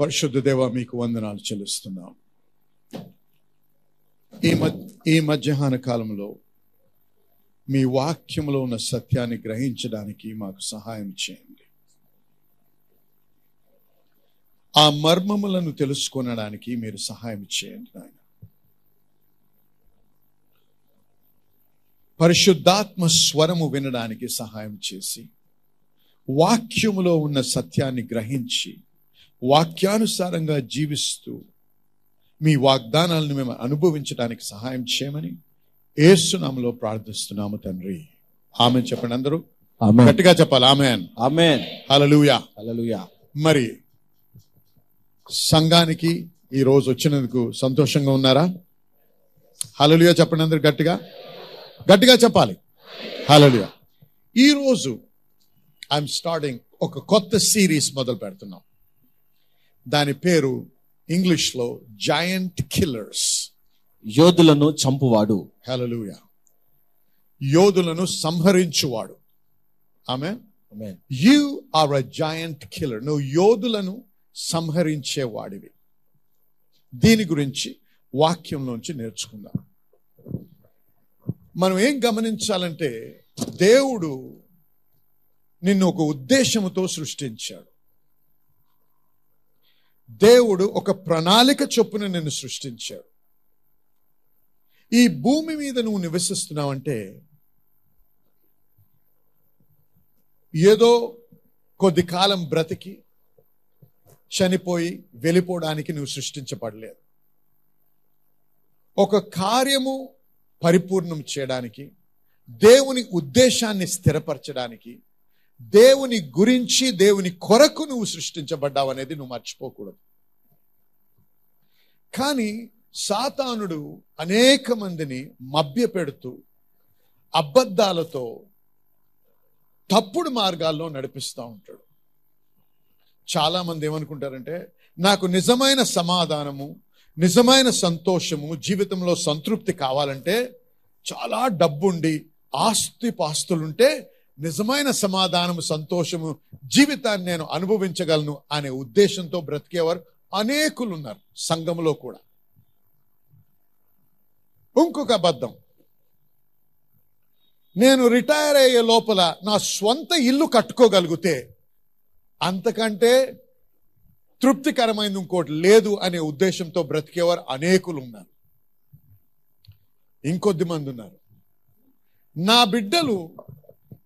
పరిశుద్ధ దేవ మీకు వందనాలు చెల్లిస్తున్నాం. ఈ మధ్య ఈ మధ్యాహ్న కాలంలో మీ వాక్యంలో ఉన్న సత్యాన్ని గ్రహించడానికి మాకు సహాయం చేయండి. ఆ మర్మములను తెలుసుకొనడానికి మీరు సహాయం చేయండి నాయన. పరిశుద్ధాత్మ స్వరము వినడానికి సహాయం చేసి వాక్యములో ఉన్న సత్యాన్ని గ్రహించి వాక్యానుసారంగా జీవిస్తూ మీ వాగ్దానాలను మేము అనుభవించడానికి సహాయం చేయమని ఏసునామలో ప్రార్థిస్తున్నాము తండ్రి. ఆమె చెప్పండి అందరూ. గట్టిగా చెప్పాలి ఆమె ఆమేన్. మరి సంఘానికి ఈ రోజు వచ్చినందుకు సంతోషంగా ఉన్నారా? హల్లెలూయా చెప్పండి అందరు గట్టిగా. గట్టిగా చెప్పాలి. హల్లెలూయా. ఈ రోజు ఐఎమ్ స్టార్టింగ్ ఒక కొత్త సిరీస్ మొదలు పెడుతున్నాం. దాని పేరు ఇంగ్లీష్లో జాయింట్ కిల్లర్స్ యోధులను చంపువాడు. హల్లెలూయా యోధులను సంహరించువాడు. ఆమె you are a giant killer నువ్వు యోధులను సంహరించేవాడివి. దీని గురించి వాక్యంలోంచి నేర్చుకుందాం. మనం ఏం గమనించాలంటే దేవుడు నిన్ను ఒక ఉద్దేశముతో సృష్టించాడు. దేవుడు ఒక ప్రణాళిక చొప్పున నిన్ను సృష్టించాడు. ఈ భూమి మీద నువ్వు నివసిస్తున్నావంటే ఏదో కొద్ది కాలం బ్రతికి చనిపోయి వెళ్ళిపోవడానికి నువ్వు సృష్టించబడలేదు. ఒక కార్యము పరిపూర్ణం చేయడానికి దేవుని ఉద్దేశాన్ని స్థిరపరచడానికి దేవుని గురించి దేవుని కొరకు నువ్వు సృష్టించబడ్డావు అనేది నువ్వు మర్చిపోకూడదు. కానీ సాతానుడు అనేక మందిని మభ్యపెడుతూ అబద్ధాలతో తప్పుడు మార్గాల్లో నడిపిస్తూ ఉంటాడు. చాలా మంది ఏమనుకుంటారంటే నాకు నిజమైన సమాధానము నిజమైన సంతోషము జీవితంలో సంతృప్తి కావాలంటే చాలా డబ్బుండి ఆస్తి పాస్తులుంటే నిజమైన సమాధానము సంతోషము జీవితాన్ని నేను అనుభవించగలను అనే ఉద్దేశంతో బ్రతికేవారు అనేకులు ఉన్నారు సంఘంలో కూడా. ఇంకొక అబద్ధం. నేను రిటైర్ అయ్యే లోపల నా స్వంత ఇల్లు కట్టుకోగలిగితే అంతకంటే తృప్తికరమైనది ఇంకోటి లేదు అనే ఉద్దేశంతో బ్రతికేవారు అనేకులు ఉన్నారు ఇంకొద్ది మంది ఉన్నారు. నా బిడ్డలు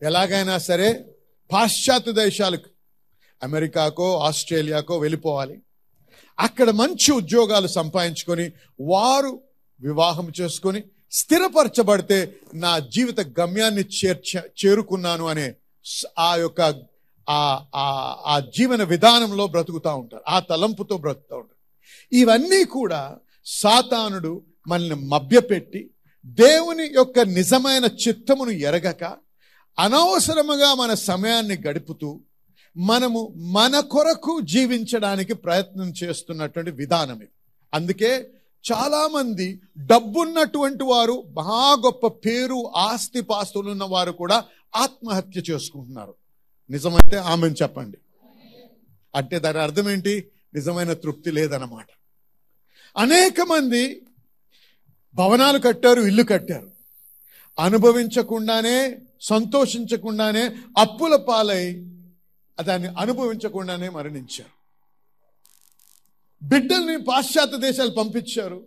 ఎలాగైనా సరే పాశ్చాత్య దేశాలకు అమెరికాకో ఆస్ట్రేలియాకో వెళ్ళిపోవాలి. అక్కడ మంచి ఉద్యోగాలు సంపాదించుకొని వారు వివాహం చేసుకొని స్థిరపరచబడితే నా జీవిత గమ్యాన్ని చేర్చ చేరుకున్నాను అనే ఆ యొక్క ఆ ఆ- ఆ జీవన విధానంలో బ్రతుకుతూ ఉంటారు. ఆ తలంపుతో బ్రతుకుతూ ఉంటారు. ఇవన్నీ కూడా సాతానుడు మనల్ని మభ్యపెట్టి దేవుని యొక్క నిజమైన చిత్తమును ఎరగక అనవసరముగా మన సమయాన్ని గడుపుతూ మనము మన కొరకు జీవించడానికి ప్రయత్నం చేస్తున్నటువంటి విధానం ఇది. అందుకే చాలామంది డబ్బున్నటువంటి వారు మహా గొప్ప పేరు ఆస్తి పాస్తులు ఉన్న వారు కూడా ఆత్మహత్య చేసుకుంటున్నారు. నిజమైతే ఆమెను చెప్పండి. అంటే దాని అర్థం ఏంటి? నిజమైన తృప్తి లేదన్నమాట. అనేక మంది భవనాలు కట్టారు ఇల్లు కట్టారు. అనుభవించకుండానే సంతోషించకుండానే అప్పుల పాలై దాన్ని అనుభవించకుండానే మరణించారు. బిడ్డల్ని పాశ్చాత్య దేశాలు పంపించారు.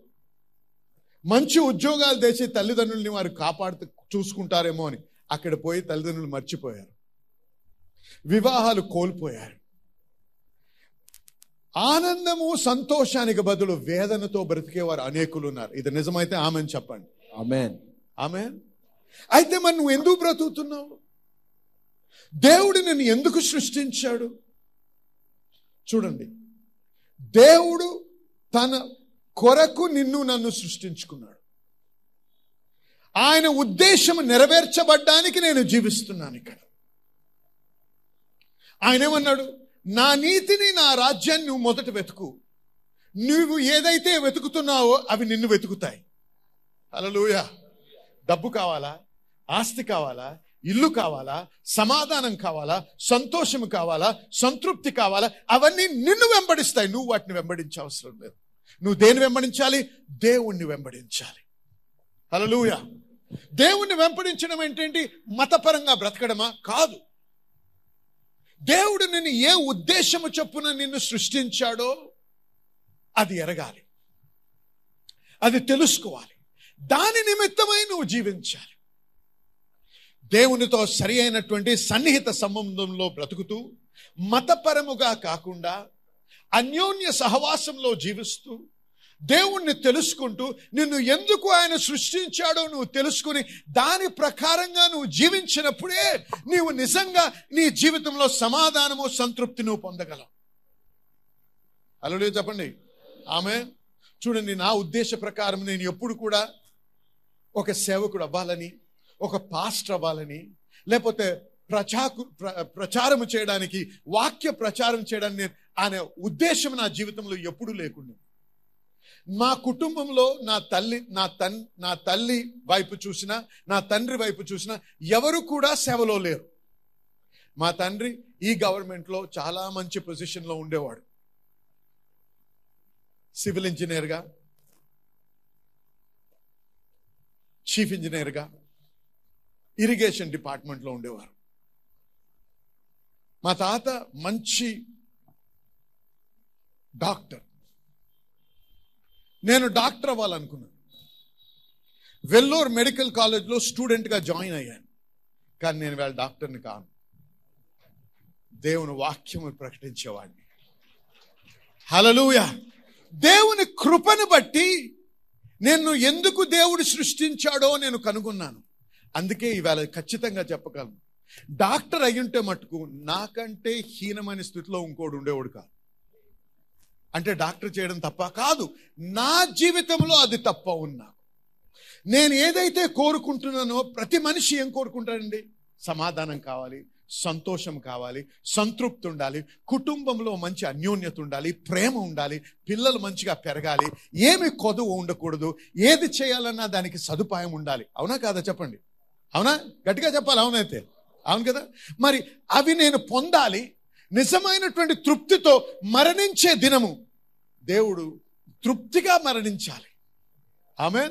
మంచి ఉద్యోగాలు తెచ్చి తల్లిదండ్రుల్ని వారు కాపాడుతూ చూసుకుంటారేమో అని అక్కడ పోయి తల్లిదండ్రులు మర్చిపోయారు. వివాహాలు కోల్పోయారు. ఆనందము సంతోషానికి బదులు వేదనతో బ్రతికేవారు అనేకులు ఉన్నారు. ఇది నిజమైతే ఆమెను చెప్పండి. ఆమేన్. ఆమె అయితే మరి నువ్వు ఎందుకు బ్రతుకుతున్నావు? దేవుడు నిన్ను ఎందుకు సృష్టించాడు? చూడండి. దేవుడు తన కొరకు నిన్ను నన్ను సృష్టించుకున్నాడు. ఆయన ఉద్దేశం నెరవేర్చబడ్డానికి నేను జీవిస్తున్నాను ఇక్కడ. ఆయన ఏమన్నాడు? నా నీతిని నా రాజ్యాన్ని నువ్వు మొదట వెతుకు. నువ్వు ఏదైతే వెతుకుతున్నావో అవి నిన్ను వెతుకుతాయి. అలలుయా డబ్బు కావాలా? ఆస్తి కావాలా? ఇల్లు కావాలా? సమాధానం కావాలా? సంతోషం కావాలా? సంతృప్తి కావాలా? అవన్నీ నిన్ను వెంబడిస్తాయి. నువ్వు వాటిని వెంబడించవసరం లేదు. నువ్వు దేని వెంబడించాలి? దేవుణ్ణి వెంబడించాలి. హల్లెలూయా. దేవుణ్ణి వెంబడించడం ఏంటంటే? మతపరంగా బ్రతకడమా? కాదు. దేవుడు నిన్ను ఏ ఉద్దేశము చొప్పున నిన్ను సృష్టించాడో అది ఎరగాలి. అది తెలుసుకోవాలి. దాని నిమిత్తమై నువ్వు జీవించాలి. దేవునితో సరి అయినటువంటి సన్నిహిత సంబంధంలో బ్రతుకుతూ మతపరముగా కాకుండా అన్యోన్య సహవాసంలో జీవిస్తూ దేవుణ్ణి తెలుసుకుంటూ నిన్ను ఎందుకు ఆయన సృష్టించాడో నువ్వు తెలుసుకుని దాని ప్రకారంగా నువ్వు జీవించినప్పుడే నీవు నిజంగా నీ జీవితంలో సమాధానము సంతృప్తి నువ్వు పొందగలవు. అలా చెప్పండి. ఆమె చూడండి నా ఉద్దేశ ప్రకారం నేను ఎప్పుడు కూడా ఒక సేవకుడు అవ్వాలని ఒక పాస్టర్ అవ్వాలని లేకపోతే ప్రచాకు ప్ర- ప్రచారం చేయడానికి వాక్య ప్రచారం చేయడానికి అనే ఉద్దేశం నా జీవితంలో ఎప్పుడూ లేకుండా. మా కుటుంబంలో నా తల్లి నా తన్ నా తల్లి వైపు చూసినా నా తండ్రి వైపు చూసినా ఎవరు కూడా సేవలో లేరు. మా తండ్రి ఈ గవర్నమెంట్లో చాలా మంచి పొజిషన్లో ఉండేవాడు. సివిల్ ఇంజనీర్గా చీఫ్ ఇంజనీర్గా ఇరిగేషన్ డిపార్ట్మెంట్లో ఉండేవారు. మా తాత మంచి డాక్టర్. నేను డాక్టర్ అవ్వాలనుకున్నాను. వెల్లూర్ మెడికల్ కాలేజ్లో స్టూడెంట్గా జాయిన్ అయ్యాను. కానీ నేను వాళ్ళ డాక్టర్ని కాను. దేవుని వాక్యము ప్రకటించేవాడిని. హలలుయ దేవుని కృపను బట్టి నేను ఎందుకు దేవుడు సృష్టించాడో నేను కనుగొన్నాను. అందుకే ఇవాళ ఖచ్చితంగా చెప్పగలను. డాక్టర్ అయ్యుంటే మటుకు నాకంటే హీనమైన స్థితిలో ఇంకోడు ఉండేవాడు కాదు. అంటే డాక్టర్ చేయడం తప్ప కాదు. నా జీవితంలో అది తప్ప ఉన్నా. నేను ఏదైతే కోరుకుంటున్నానో ప్రతి మనిషి ఏం కోరుకుంటాడండి? సమాధానం కావాలి సంతోషం కావాలి సంతృప్తి ఉండాలి కుటుంబంలో మంచి అన్యోన్యత ఉండాలి ప్రేమ ఉండాలి పిల్లలు మంచిగా పెరగాలి ఏమి కొదువు ఉండకూడదు ఏది చేయాలన్నా దానికి సదుపాయం ఉండాలి. అవునా కాదా చెప్పండి? అవునా? గట్టిగా చెప్పాలి అవునైతే. అవును కదా? మరి అవి నేను పొందాలి నిజమైనటువంటి తృప్తితో మరణించే దినము. దేవుడు తృప్తిగా మరణించాలి. ఆమె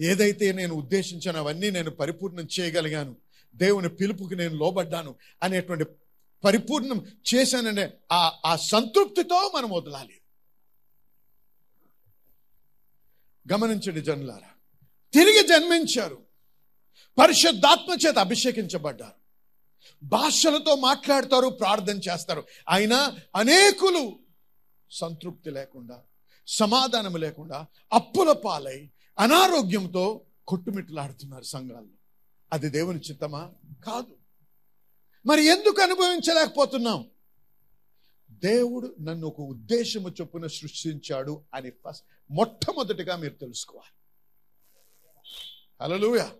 ఏదైతే నేను ఉద్దేశించానో అవన్నీ నేను పరిపూర్ణం చేయగలిగాను. దేవుని పిలుపుకి నేను లోబడ్డాను అనేటువంటి పరిపూర్ణం చేశాననే ఆ ఆ సంతృప్తితో మనం వదలాలి. గమనించండి జనులారా తిరిగి జన్మించారు. పరిశుద్ధాత్మ చేత అభిషేకించబడ్డారు. భాషలతో మాట్లాడతారు ప్రార్థన చేస్తారు. అయినా అనేకులు సంతృప్తి లేకుండా సమాధానం లేకుండా అప్పుల పాలై అనారోగ్యంతో కొట్టుమిట్లాడుతున్నారు సంఘాల్లో. అది దేవుని చిత్తమా? కాదు. మరి ఎందుకు అనుభవించలేకపోతున్నాం? దేవుడు నన్ను ఒక ఉద్దేశము చొప్పున సృష్టించాడు అని ఫస్ట్ మొట్టమొదటిగా మీరు తెలుసుకోవాలి. హల్లెలూయా.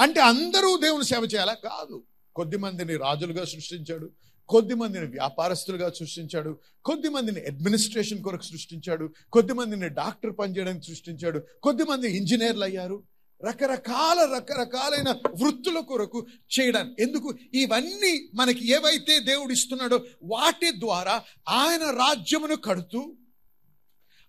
అంటే అందరూ దేవుని సేవ చేయాలా? కాదు. కొద్ది మందిని రాజులుగా సృష్టించాడు. కొద్దిమందిని వ్యాపారస్తులుగా సృష్టించాడు. కొద్ది మందిని అడ్మినిస్ట్రేషన్ కొరకు సృష్టించాడు. కొద్ది మందిని డాక్టర్ పనిచేయడానికి సృష్టించాడు. కొద్ది మంది ఇంజనీర్లు అయ్యారు. రకరకాల రకరకాలైన వృత్తుల కొరకు చేయడానికి. ఎందుకు? ఇవన్నీ మనకి ఏవైతే దేవుడు ఇస్తున్నాడో వాటి ద్వారా ఆయన రాజ్యమును కడుతూ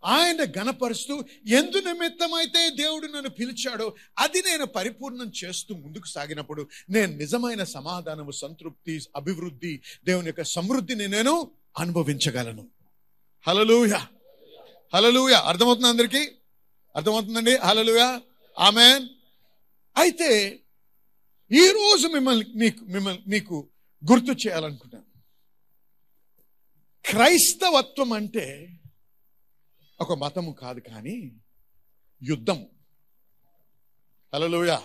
ఆయన గణపరుస్తూ ఎందు నిమిత్తమైతే దేవుడు నన్ను పిలిచాడో అది నేను పరిపూర్ణం చేస్తూ ముందుకు సాగినప్పుడు నేను నిజమైన సమాధానము సంతృప్తి అభివృద్ధి దేవుని యొక్క సమృద్ధిని నేను అనుభవించగలను. హలలుయ హలలుయ అర్థమవుతుంది అందరికీ? అర్థమవుతుందండి? హలలుయ ఆమె అయితే ఈరోజు మిమ్మల్ని మీకు మిమ్మల్ని మీకు గుర్తు చేయాలనుకుంటాను క్రైస్తవత్వం అంటే ఒక మతము కాదు కానీ యుద్ధం హలోయ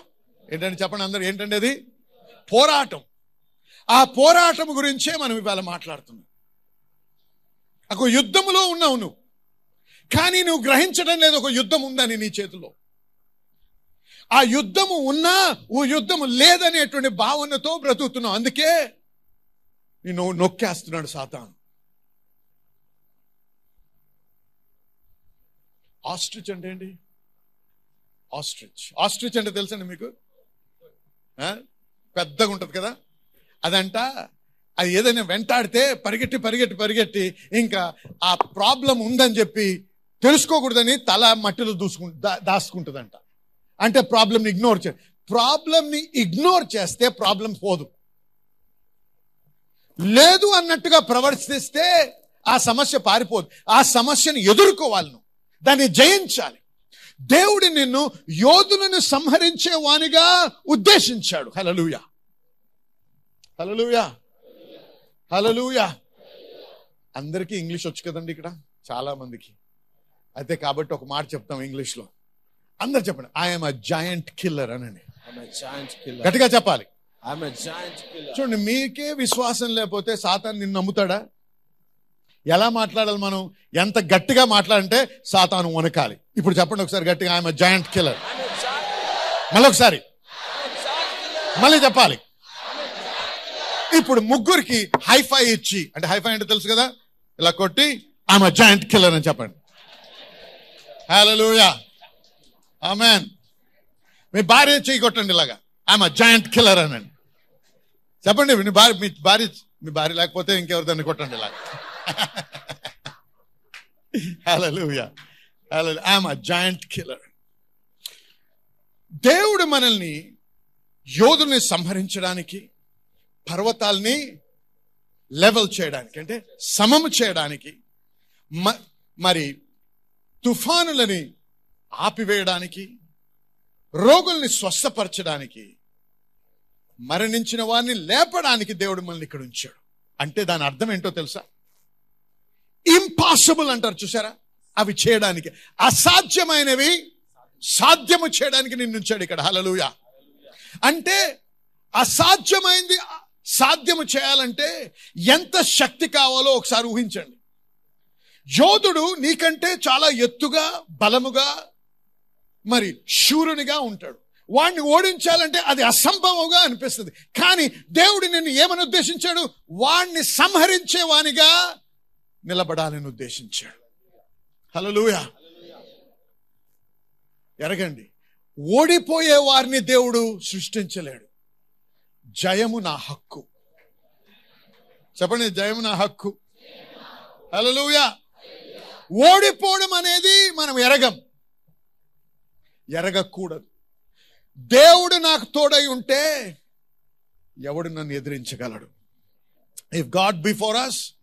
ఏంటంటే చెప్పండి అందరు ఏంటంటే అది? పోరాటం. ఆ పోరాటం గురించే మనం ఇవాళ మాట్లాడుతున్నాం. ఒక యుద్ధములో ఉన్నావు నువ్వు. కానీ నువ్వు గ్రహించడం లేదు ఒక యుద్ధం ఉందని నీ చేతిలో. ఆ యుద్ధము ఉన్నా ఓ యుద్ధము లేదనేటువంటి భావనతో బ్రతుకుతున్నావు. అందుకే నేను నొక్కేస్తున్నాడు సాతాను. ఆస్ట్రిచ్ అంటే ఏంటి? ఆస్ట్రిచ్. ఆస్ట్రిచ్ అంటే తెలుసండి మీకు? పెద్దగా ఉంటుంది కదా? అదంట అది ఏదైనా వెంటాడితే పరిగెట్టి పరిగెట్టి పరిగెట్టి ఇంకా ఆ ప్రాబ్లం ఉందని చెప్పి తెలుసుకోకూడదని తల మట్టిలో దూసుకు దా- దాచుకుంటుందంట. అంటే ప్రాబ్లమ్ని ఇగ్నోర్ చే ప్రాబ్లమ్ని ఇగ్నోర్ చేస్తే ప్రాబ్లం పోదు. లేదు అన్నట్టుగా ప్రవర్తిస్తే ఆ సమస్య పారిపోదు. ఆ సమస్యను ఎదుర్కోవాలి నువ్వు. దాన్ని జయించాలి. దేవుడు నిన్ను యోధులను సంహరించే వానిగా ఉద్దేశించాడు. హలలుయ హలలుయ హలలుయ అందరికీ ఇంగ్లీష్ వచ్చు కదండి ఇక్కడ? చాలా మందికి. అయితే కాబట్టి ఒక మాట చెప్తాం ఇంగ్లీష్లో. అందరు చెప్పండి. ఐఎమ్ అ జాయింట్ కిల్లర్ అనండి. I'm a giant killer. గట్టిగా చెప్పాలి. I'm a giant killer. చూడండి మీకే విశ్వాసం లేకపోతే సాతాన్ నిన్ను నమ్ముతాడా? ఎలా మాట్లాడాలి మనం? ఎంత గట్టిగా మాట్లాడంటే సాతాను వనకాలి ఇప్పుడు చెప్పండి ఒకసారి గట్టిగా ఆమె జాయింట్ కిల్లర్ మళ్ళీ ఒకసారి మళ్ళీ చెప్పాలి. ఇప్పుడు ముగ్గురికి హైఫై ఇచ్చి అంటే హైఫై అంటే తెలుసు కదా? ఇలా కొట్టి ఆమె జాయింట్ కిల్లర్ అని చెప్పండి. హలోయా ఆమెన్ మీ భార్య చెయ్యి కొట్టండి ఇలాగా. ఆమె జాయింట్ కిల్లర్ అనండి. చెప్పండి మీ భార్య మీ భార్య మీ భార్య లేకపోతే ఇంకెవరిదాన్ని కొట్టండి ఇలాగా. హలోయా ఐఎమ్ అ జాయింట్ కిల్లర్ దేవుడు మనల్ని యోధుల్ని సంహరించడానికి పర్వతాల్ని లెవెల్ చేయడానికి అంటే సమము చేయడానికి మ- మరి తుఫానులని ఆపివేయడానికి రోగుల్ని స్వస్థపరచడానికి మరణించిన వారిని లేపడానికి దేవుడు మనల్ని ఇక్కడ ఉంచాడు. అంటే దాని అర్థం ఏంటో తెలుసా? ఇంపాసిబుల్ అంటారు చూసారా అవి చేయడానికి. అసాధ్యమైనవి సాధ్యము చేయడానికి నిన్ను ఉంచాడు ఇక్కడ. హలలుయ అంటే అసాధ్యమైంది సాధ్యము చేయాలంటే ఎంత శక్తి కావాలో ఒకసారి ఊహించండి. యోధుడు నీకంటే చాలా ఎత్తుగా బలముగా మరి శూరునిగా ఉంటాడు. వాడిని ఓడించాలంటే అది అసంభవంగా అనిపిస్తుంది. కానీ దేవుడు నిన్ను ఏమని ఉద్దేశించాడు? వాణ్ణి సంహరించే వానిగా నిలబడాలని ఉద్దేశించాడు. హలలుయా ఎరగండి. ఓడిపోయే వారిని దేవుడు సృష్టించలేడు. జయము నా హక్కు. చెప్పండి జయము నా హక్కు. హలలుయా ఓడిపోవడం అనేది మనం ఎరగం. ఎరగకూడదు. దేవుడు నాకు తోడై ఉంటే ఎవడు నన్ను ఎదిరించగలడు? If God be for us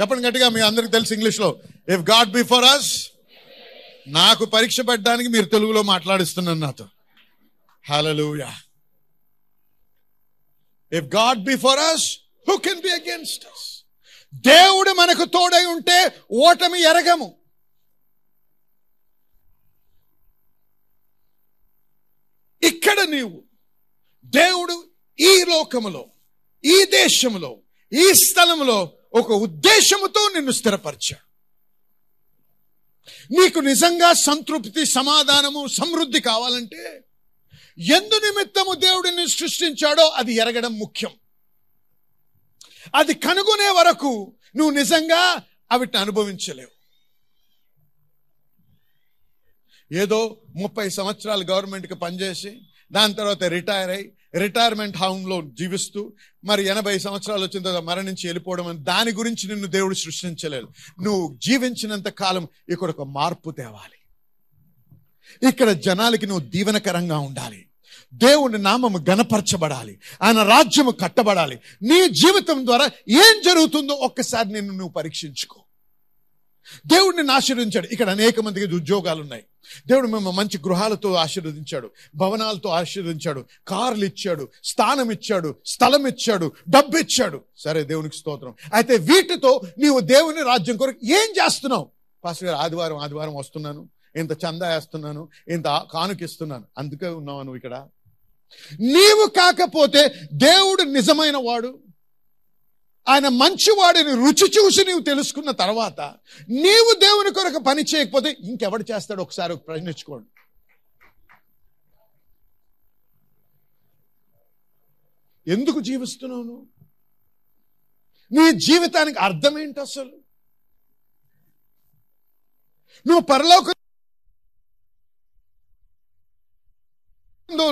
చెప్పండి గట్టిగా మీ అందరికి తెలుసు ఇంగ్లీష్లో. ఇఫ్ గాడ్ బిఫోర్ అస్ నాకు పరీక్ష పెట్టడానికి మీరు తెలుగులో మాట్లాడిస్తున్నారు నాతో. Hallelujah if God be for us who can be against us దేవుడు మనకు తోడై ఉంటే ఓటమి ఎరగము. ఇక్కడ నీవు దేవుడు ఈ లోకములో ఈ దేశంలో ఈ స్థలంలో ఒక ఉద్దేశముతో నిన్ను స్థిరపరిచాడు నీకు నిజంగా సంతృప్తి సమాధానము సమృద్ధి కావాలంటే ఎందు నిమిత్తము దేవుడిని సృష్టించాడో అది ఎరగడం ముఖ్యం. అది కనుగొనే వరకు నువ్వు నిజంగా అవిటిని అనుభవించలేవు. ఏదో ముప్పై సంవత్సరాలు గవర్నమెంట్కి పనిచేసి దాని తర్వాత రిటైర్ అయి రిటైర్మెంట్ హోమ్లో జీవిస్తూ మరి ఎనభై సంవత్సరాలు వచ్చిన తర్వాత మరణించి వెళ్ళిపోవడం అని దాని గురించి నిన్ను దేవుడు సృష్టించలేదు నువ్వు జీవించినంత కాలం ఇక్కడ ఒక మార్పు తేవాలి. ఇక్కడ జనాలకి నువ్వు దీవెనకరంగా ఉండాలి. దేవుని నామము గణపరచబడాలి ఆయన రాజ్యము కట్టబడాలి. నీ జీవితం ద్వారా ఏం జరుగుతుందో ఒక్కసారి నిన్ను నువ్వు పరీక్షించుకో. దేవుడిని ఆశీర్వదించాడు. ఇక్కడ అనేక మందికి ఉద్యోగాలు ఉన్నాయి దేవుడు మేము మంచి గృహాలతో ఆశీర్వదించాడు. భవనాలతో ఆశీర్వదించాడు. కార్లు ఇచ్చాడు. స్థానం ఇచ్చాడు. స్థలం ఇచ్చాడు. డబ్బు ఇచ్చాడు. సరే దేవునికి స్తోత్రం. అయితే వీటితో నీవు దేవుని రాజ్యం కొరకు ఏం చేస్తున్నావు? పాస్టర్ గారు ఆదివారం ఆదివారం వస్తున్నాను. ఇంత చందా వేస్తున్నాను. ఇంత కానుకిస్తున్నాను అందుకే ఉన్నావు నువ్వు ఇక్కడ? నీవు కాకపోతే దేవుడు నిజమైన వాడు. ఆయన మంచివాడిని రుచి చూసి నీవు తెలుసుకున్న తర్వాత నీవు దేవుని కొరకు పని చేయకపోతే ఇంకెవడు చేస్తాడు? ఒకసారి ప్రశ్నించుకోండి ఎందుకు జీవిస్తున్నావు నువ్వు? నీ జీవితానికి అర్థం ఏంటి అసలు? నువ్వు పరలోక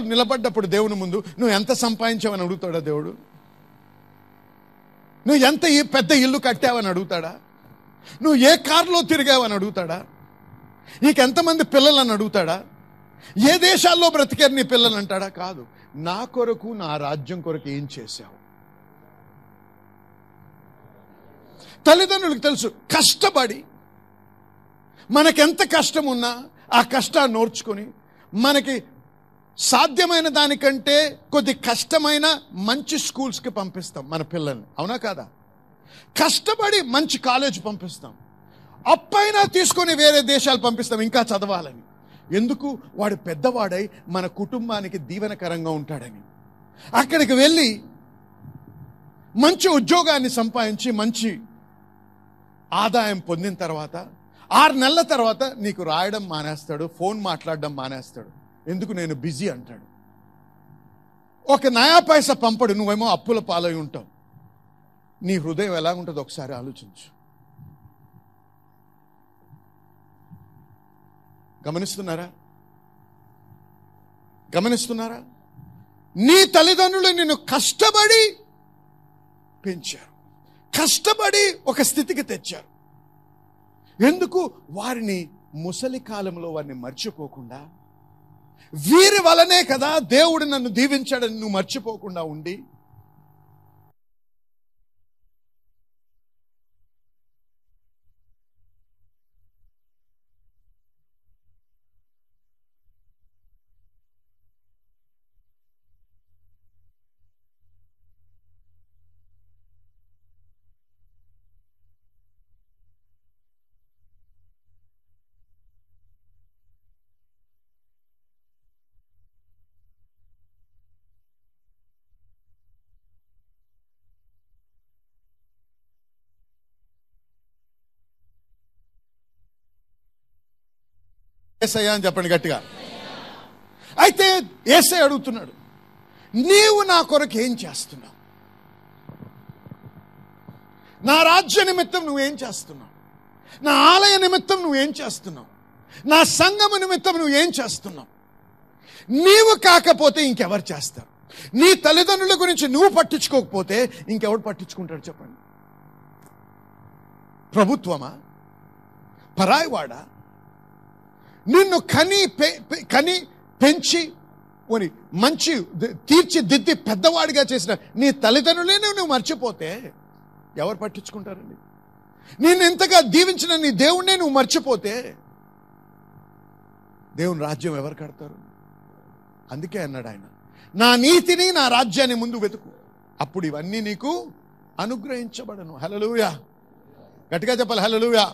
నిలబడ్డప్పుడు దేవుని ముందు నువ్వు ఎంత సంపాదించావని అడుగుతాడా దేవుడు? నువ్వు ఎంత ఈ పెద్ద ఇల్లు కట్టావని అడుగుతాడా? నువ్వు ఏ కారులో తిరిగావని అడుగుతాడా? నీకెంతమంది పిల్లలని అడుగుతాడా? ఏ దేశాల్లో బ్రతికారు నీ పిల్లలు అంటాడా? కాదు. నా కొరకు నా రాజ్యం కొరకు ఏం చేశావు? తల్లిదండ్రులకు తెలుసు కష్టపడి మనకెంత కష్టం ఉన్నా ఆ కష్టాన్ని నోర్చుకొని మనకి సాధ్యమైన దానికంటే కొద్ది కష్టమైన మంచి స్కూల్స్కి పంపిస్తాం మన పిల్లల్ని. అవునా కాదా? కష్టపడి మంచి కాలేజ్ పంపిస్తాం. అప్పైనా తీసుకొని వేరే దేశాలు పంపిస్తాం ఇంకా చదవాలని. ఎందుకు? వాడు పెద్దవాడై మన కుటుంబానికి దీవెనకరంగా ఉంటాడని. అక్కడికి వెళ్ళి మంచి ఉద్యోగాన్ని సంపాదించి మంచి ఆదాయం పొందిన తర్వాత ఆరు నెలల తర్వాత నీకు రాయడం మానేస్తాడు ఫోన్ మాట్లాడడం మానేస్తాడు. ఎందుకు నేను బిజీ అంటాడు. ఒక నయా పైసా పంపడు నువ్వేమో అప్పుల పాలై ఉంటావు. నీ హృదయం ఎలా ఉంటుందో ఒకసారి ఆలోచించు. గమనిస్తున్నారా? గమనిస్తున్నారా? నీ తల్లిదండ్రులు నిన్ను కష్టపడి పెంచారు. కష్టపడి ఒక స్థితికి తెచ్చారు. ఎందుకు? వారిని ముసలి కాలంలో వారిని మర్చిపోకుండా వీరి వలనే కదా దేవుడు నన్ను దీవించాడని నువ్వు మర్చిపోకుండా ఉండి ఏసయ్యా అని చెప్పండి గట్టిగా. అయితే ఏసై అడుగుతున్నాడు నీవు నా కొరకు ఏం చేస్తున్నావు? నా రాజ్య నిమిత్తం నువ్వేం చేస్తున్నావు? నా ఆలయ నిమిత్తం నువ్వేం చేస్తున్నావు? నా సంఘము నిమిత్తం నువ్వేం చేస్తున్నావు? నీవు కాకపోతే ఇంకెవరు చేస్తారు? నీ తల్లిదండ్రుల గురించి నువ్వు పట్టించుకోకపోతే ఇంకెవడు పట్టించుకుంటాడు చెప్పండి? ప్రభుత్వమా? పరాయివాడా? నిన్ను కని పె- కని పెంచి పోని మంచి తీర్చిదిద్ది పెద్దవాడిగా చేసిన నీ తల్లిదండ్రులే నువ్వు మర్చిపోతే ఎవరు పట్టించుకుంటారండి? నేను ఎంతగా దీవించిన నీ దేవుణ్ణే నువ్వు మర్చిపోతే దేవుని రాజ్యం ఎవరు కడతారు? అందుకే అన్నాడు ఆయన నా నీతిని నా రాజ్యాన్ని ముందు వెతుకు అప్పుడు ఇవన్నీ నీకు అనుగ్రహించబడను. హలలుయా గట్టిగా చెప్పాలి హలలుయా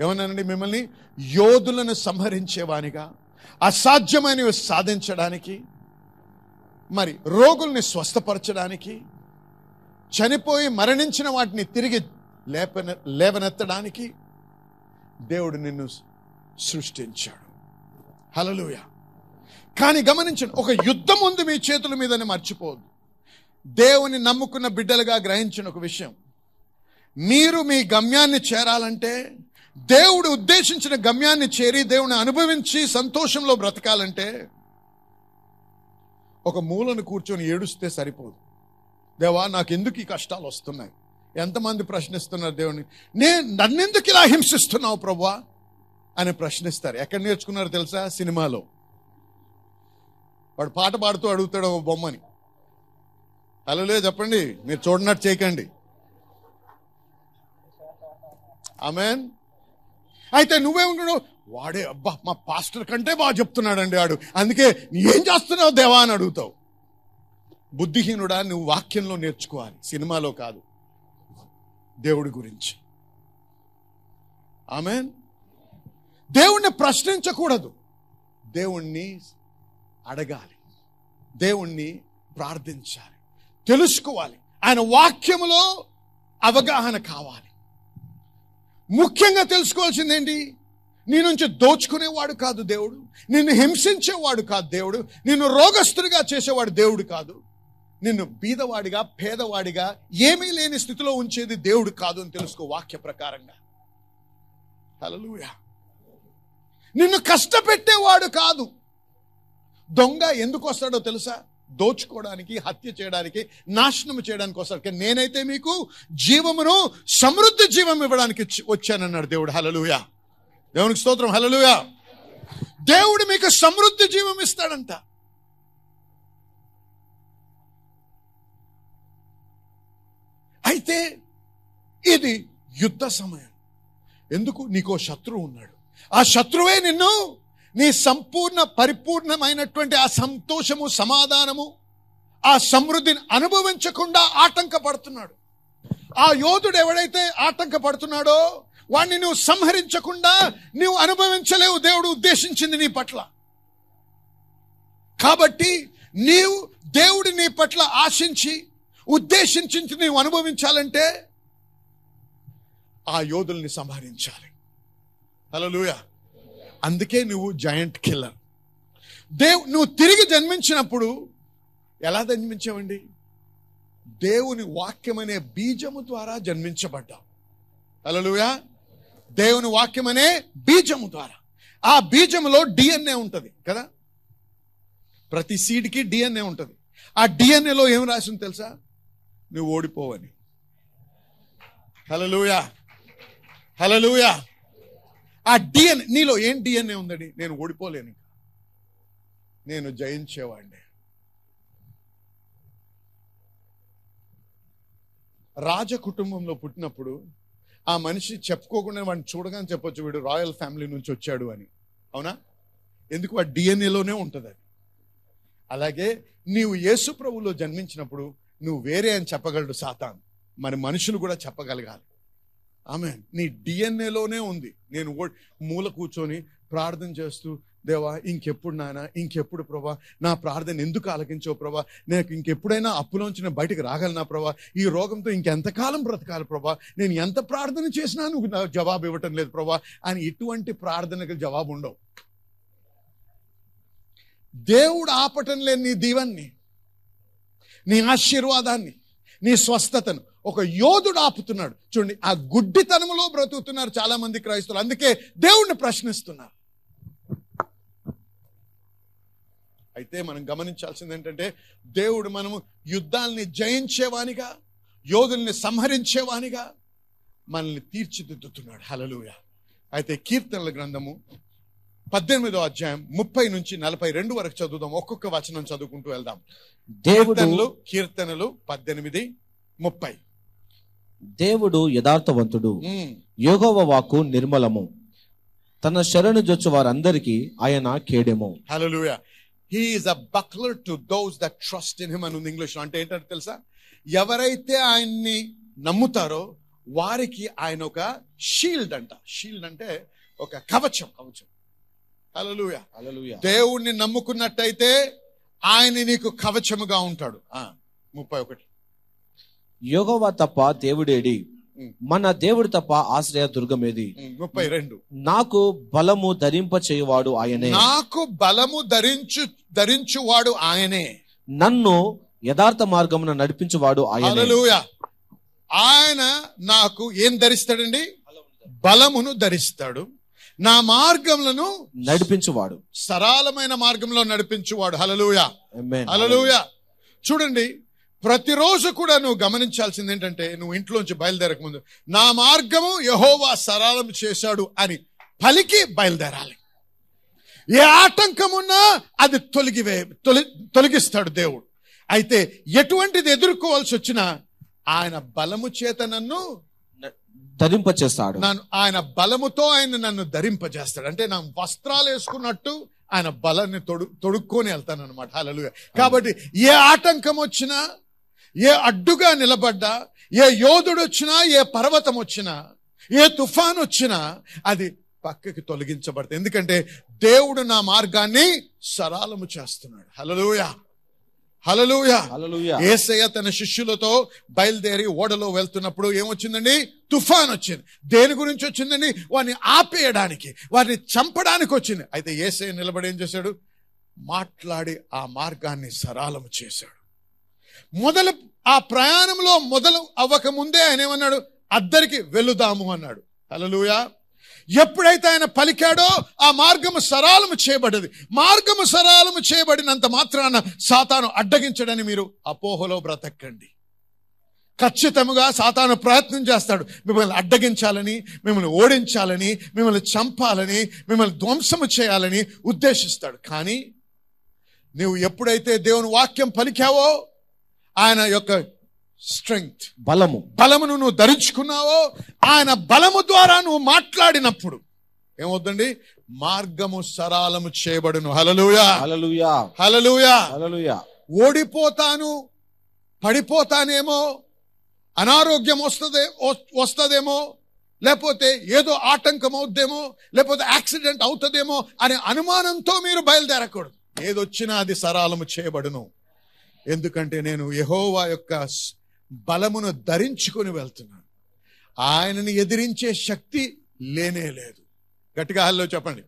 ఏమన్నానండి మిమ్మల్ని యోధులను సంహరించేవానిగా అసాధ్యమైనవి సాధించడానికి మరి రోగుల్ని స్వస్థపరచడానికి చనిపోయి మరణించిన వాటిని తిరిగి లేపన లేవనెత్తడానికి దేవుడు నిన్ను సృష్టించాడు. హలలుయ కానీ గమనించండి ఒక యుద్ధం ఉంది మీ చేతుల మీదని మర్చిపోవద్దు. దేవుని నమ్ముకున్న బిడ్డలుగా గ్రహించిన ఒక విషయం. మీరు మీ గమ్యాన్ని చేరాలంటే దేవుడు ఉద్దేశించిన గమ్యాన్ని చేరి దేవుని అనుభవించి సంతోషంలో బ్రతకాలంటే ఒక మూలను కూర్చొని ఏడుస్తే సరిపోదు. దేవా నాకు ఎందుకు ఈ కష్టాలు వస్తున్నాయి? ఎంతమంది ప్రశ్నిస్తున్నారు దేవుని? నేను నన్నెందుకు ఇలా హింసిస్తున్నావు ప్రభా అని ప్రశ్నిస్తారు. ఎక్కడ నేర్చుకున్నారో తెలుసా? సినిమాలో. వాడు పాట పాడుతూ అడుగుతాడు ఒక బొమ్మని. అలలే చెప్పండి. మీరు చూడనట్టు చేయకండి. ఆమెన్. అయితే నువ్వేమంటున్నావు వాడే అబ్బా మా పాస్టర్ కంటే బాగా చెప్తున్నాడండి వాడు అందుకే ఏం చేస్తున్నావు దేవా అని అడుగుతావు. బుద్ధిహీనుడా నువ్వు వాక్యంలో నేర్చుకోవాలి సినిమాలో కాదు. దేవుడి గురించి. ఆమెన్? దేవుణ్ణి ప్రశ్నించకూడదు. దేవుణ్ణి అడగాలి. దేవుణ్ణి ప్రార్థించాలి. తెలుసుకోవాలి. ఆయన వాక్యములో అవగాహన కావాలి. ముఖ్యంగా తెలుసుకోవాల్సింది ఏంటి నీ నుంచి దోచుకునేవాడు కాదు దేవుడు. నిన్ను హింసించేవాడు కాదు దేవుడు. నిన్ను రోగస్తుడిగా చేసేవాడు దేవుడు కాదు. నిన్ను బీదవాడిగా పేదవాడిగా ఏమీ లేని స్థితిలో ఉంచేది దేవుడు కాదు అని తెలుసుకో వాక్య ప్రకారంగా. హలలుయా నిన్ను కష్టపెట్టేవాడు కాదు. దొంగ ఎందుకు వస్తాడో తెలుసా? దోచుకోవడానికి హత్య చేయడానికి నాశనం చేయడానికి వస్తారు నేనైతే మీకు జీవమును సమృద్ధి జీవం ఇవ్వడానికి వచ్చానన్నాడు దేవుడు. హలలుయ దేవునికి స్తోత్రం. హలలుయ దేవుడు మీకు సమృద్ధి జీవం ఇస్తాడంట. అయితే ఇది యుద్ధ సమయం. ఎందుకు? నీకో శత్రువు ఉన్నాడు. ఆ శత్రువే నిన్ను నీ సంపూర్ణ పరిపూర్ణమైనటువంటి ఆ సంతోషము సమాధానము ఆ సమృద్ధిని అనుభవించకుండా ఆటంకపడుతున్నాడు. ఆ యోధుడు ఎవడైతే ఆటంకపడుతున్నాడో వాణ్ణి నువ్వు సంహరించకుండా నువ్వు అనుభవించలేవు దేవుడు ఉద్దేశించింది నీ పట్ల. కాబట్టి నీవు దేవుడి నీ పట్ల ఆశించి ఉద్దేశించి నీవు అనుభవించాలంటే ఆ యోధుల్ని సంహరించాలి. హలోయ అందుకే నువ్వు జాయింట్ కిల్లర్ దేవు నువ్వు తిరిగి జన్మించినప్పుడు ఎలా జన్మించావండి? దేవుని వాక్యం అనే బీజము ద్వారా జన్మించబడ్డావు. అలలుయా దేవుని వాక్యం అనే బీజము ద్వారా. ఆ బీజములో డిఎన్ఏ ఉంటుంది కదా? ప్రతి సీడ్కి డిఎన్ఏ ఉంటుంది. ఆ డిఎన్ఏలో ఏం రాసింది తెలుసా? నువ్వు ఓడిపోవని. హలలుయా హలలుయా ఆ డిఎన్ఏ నీలో ఏం డిఎన్ఏ ఉందండి? నేను ఓడిపోలేను నేను జయించేవాడిని. రాజ కుటుంబంలో పుట్టినప్పుడు ఆ మనిషి చెప్పుకోకుండా వాడిని చూడగానే చెప్పొచ్చు వీడు రాయల్ ఫ్యామిలీ నుంచి వచ్చాడు అని. అవునా? ఎందుకు? ఆ డిఎన్ఏలోనే ఉంటుంది అది. అలాగే నీవు యేసు ప్రభులో జన్మించినప్పుడు నువ్వు వేరే అని చెప్పగలడు సాతాన్. మరి మనుషులు కూడా చెప్పగలగాలి. ఆమె నీ డిఎన్ఏలోనే ఉంది. నేను మూల కూర్చొని ప్రార్థన చేస్తూ దేవా ఇంకెప్పుడు నాయన ఇంకెప్పుడు ప్రభా నా ప్రార్థన ఎందుకు ఆలకించో ప్రభా? నాకు ఇంకెప్పుడైనా అప్పులోంచి నేను బయటకు రాగలనా ప్రభా? ఈ రోగంతో ఇంకెంతకాలం బ్రతకాలి ప్రభా? నేను ఎంత ప్రార్థన చేసినా నువ్వు నాకు జవాబు ఇవ్వటం లేదు ప్రభా. అని ఇటువంటి ప్రార్థనకు జవాబు ఉండవు. దేవుడు ఆపటం లేని నీ దీవన్ని నీ ఆశీర్వాదాన్ని నీ స్వస్థతను ఒక యోధుడు ఆపుతున్నాడు. చూడండి ఆ గుడ్డితనములో బ్రతుకుతున్నారు చాలా మంది క్రైస్తవులు. అందుకే దేవుణ్ణి ప్రశ్నిస్తున్నారు. అయితే మనం గమనించాల్సింది ఏంటంటే దేవుడు మనము యుద్ధాల్ని జయించేవానిగా యోధుల్ని సంహరించేవానిగా మనల్ని తీర్చిదిద్దుతున్నాడు. హలలుయ అయితే కీర్తనల గ్రంథము పద్దెనిమిదో అధ్యాయం ముప్పై నుంచి నలభై రెండు వరకు చదువుదాం. ఒక్కొక్క వచనం చదువుకుంటూ వెళ్దాం. దేవుడు కీర్తనలు కీర్తనలు పద్దెనిమిది ముప్పై. దేవుడు యథార్థవంతుడు. యోగవ వాక్కు నిర్మలము. తన శరణు జొచ్చు వారందరికీ ఆయన కేడెము. Hallelujah he is a buckler to those that trust in him అని ఉంది ఇంగ్లీష్ అంటే ఏంటంటే తెలుసా? ఎవరైతే ఆయన్ని నమ్ముతారో వారికి ఆయన ఒక షీల్డ్ అంట. షీల్డ్ అంటే ఒక కవచం. కవచం. హల్లెలూయా దేవుణ్ణి నమ్ముకున్నట్టయితే ఆయన నీకు కవచముగా ఉంటాడు. ముప్పై ఒకటి. యోగవ తప్ప దేవుడేడి. మన దేవుడు తప్ప ఆశ్రయ దుర్గమేది ఉమ్, ముప్పై రెండు. నాకు బలము ధరింప చేయువాడు ఆయనే. నాకు బలము ధరించు ధరించువాడు ఆయనే. నన్ను యథార్థ మార్గమున నడిపించువాడు ఆయనే. ఆయన నాకు ఏం ధరిస్తాడండి? బలమును ధరిస్తాడు. నా మార్గములను నడిపించువాడు. సరళమైన మార్గంలో నడిపించువాడు. హలలుయా. హలలుయా చూడండి ప్రతిరోజు కూడా నువ్వు గమనించాల్సింది ఏంటంటే నువ్వు ఇంట్లోంచి బయలుదేరక ముందు నా మార్గము యహోవా సరళం చేశాడు అని పలికి బయలుదేరాలి. ఏ ఆటంకం ఉన్నా అది తొలగివే తొలి తొలగిస్తాడు దేవుడు. అయితే ఎటువంటిది ఎదుర్కోవాల్సి వచ్చినా ఆయన బలము చేత నన్ను ధరింప చేస్తాడు నన్ను ఆయన బలముతో ఆయన నన్ను ధరింపజేస్తాడు. అంటే నా వస్త్రాలు వేసుకున్నట్టు ఆయన బలాన్ని తొడు తొడుక్కొని వెళ్తాను అనమాట హలలుగా కాబట్టి ఏ ఆటంకం వచ్చినా ఏ అడ్డుగా నిలబడ్డా ఏ యోధుడు వచ్చినా ఏ పర్వతం వచ్చినా ఏ తుఫాన్ వచ్చినా అది పక్కకి తొలగించబడుతుంది ఎందుకంటే దేవుడు నా మార్గాన్ని సరళము చేస్తున్నాడు. హలలుయా హలలుయా. ఏసయ్య తన శిష్యులతో బయలుదేరి ఓడలో వెళ్తున్నప్పుడు ఏమొచ్చిందండి? తుఫాన్ వచ్చింది దేని గురించి వచ్చిందండి వారిని ఆపేయడానికి వారిని చంపడానికి వచ్చింది అయితే ఏసయ్య నిలబడి ఏం చేశాడు? మాట్లాడి ఆ మార్గాన్ని సరళం చేశాడు. మొదలు ఆ ప్రయాణంలో మొదలు అవ్వక ముందే ఆయన ఏమన్నాడు? అద్దరికి వెళుదాము అన్నాడు. అలలుయా ఎప్పుడైతే ఆయన పలికాడో ఆ మార్గము సరాలము చేయబడ్డది. మార్గము సరాలము చేయబడినంత మాత్రాన సాతాను అడ్డగించడని మీరు అపోహలో బ్రతకండి. ఖచ్చితముగా సాతాను ప్రయత్నం చేస్తాడు. మిమ్మల్ని అడ్డగించాలని మిమ్మల్ని ఓడించాలని మిమ్మల్ని చంపాలని మిమ్మల్ని ధ్వంసము చేయాలని ఉద్దేశిస్తాడు. కానీ నువ్వు ఎప్పుడైతే దేవుని వాక్యం పలికావో ఆయన యొక్క స్ట్రెంగ్త్. బలము. బలమును నువ్వు ధరించుకున్నావో ఆయన బలము ద్వారా నువ్వు మాట్లాడినప్పుడు ఏమవుతుంది మార్గము సరాలము చేయబడును. హలలుయా హల్లెలూయా. హలలుయా హల్లెలూయా. ఓడిపోతాను పడిపోతానేమో అనారోగ్యం వస్తుంది వస్తుందేమో లేకపోతే ఏదో ఆటంకం అవుద్దేమో లేకపోతే యాక్సిడెంట్ అవుతుందేమో అనే అనుమానంతో మీరు బయలుదేరకూడదు. ఏదొచ్చినా అది సరాలము చేయబడును. ఎందుకంటే నేను యెహోవా యొక్క బలమును ధరించుకొని వెళ్తున్నాను. ఆయనని ఎదిరించే శక్తి లేనే లేదు. గట్టిగా హల్లో చెప్పండి.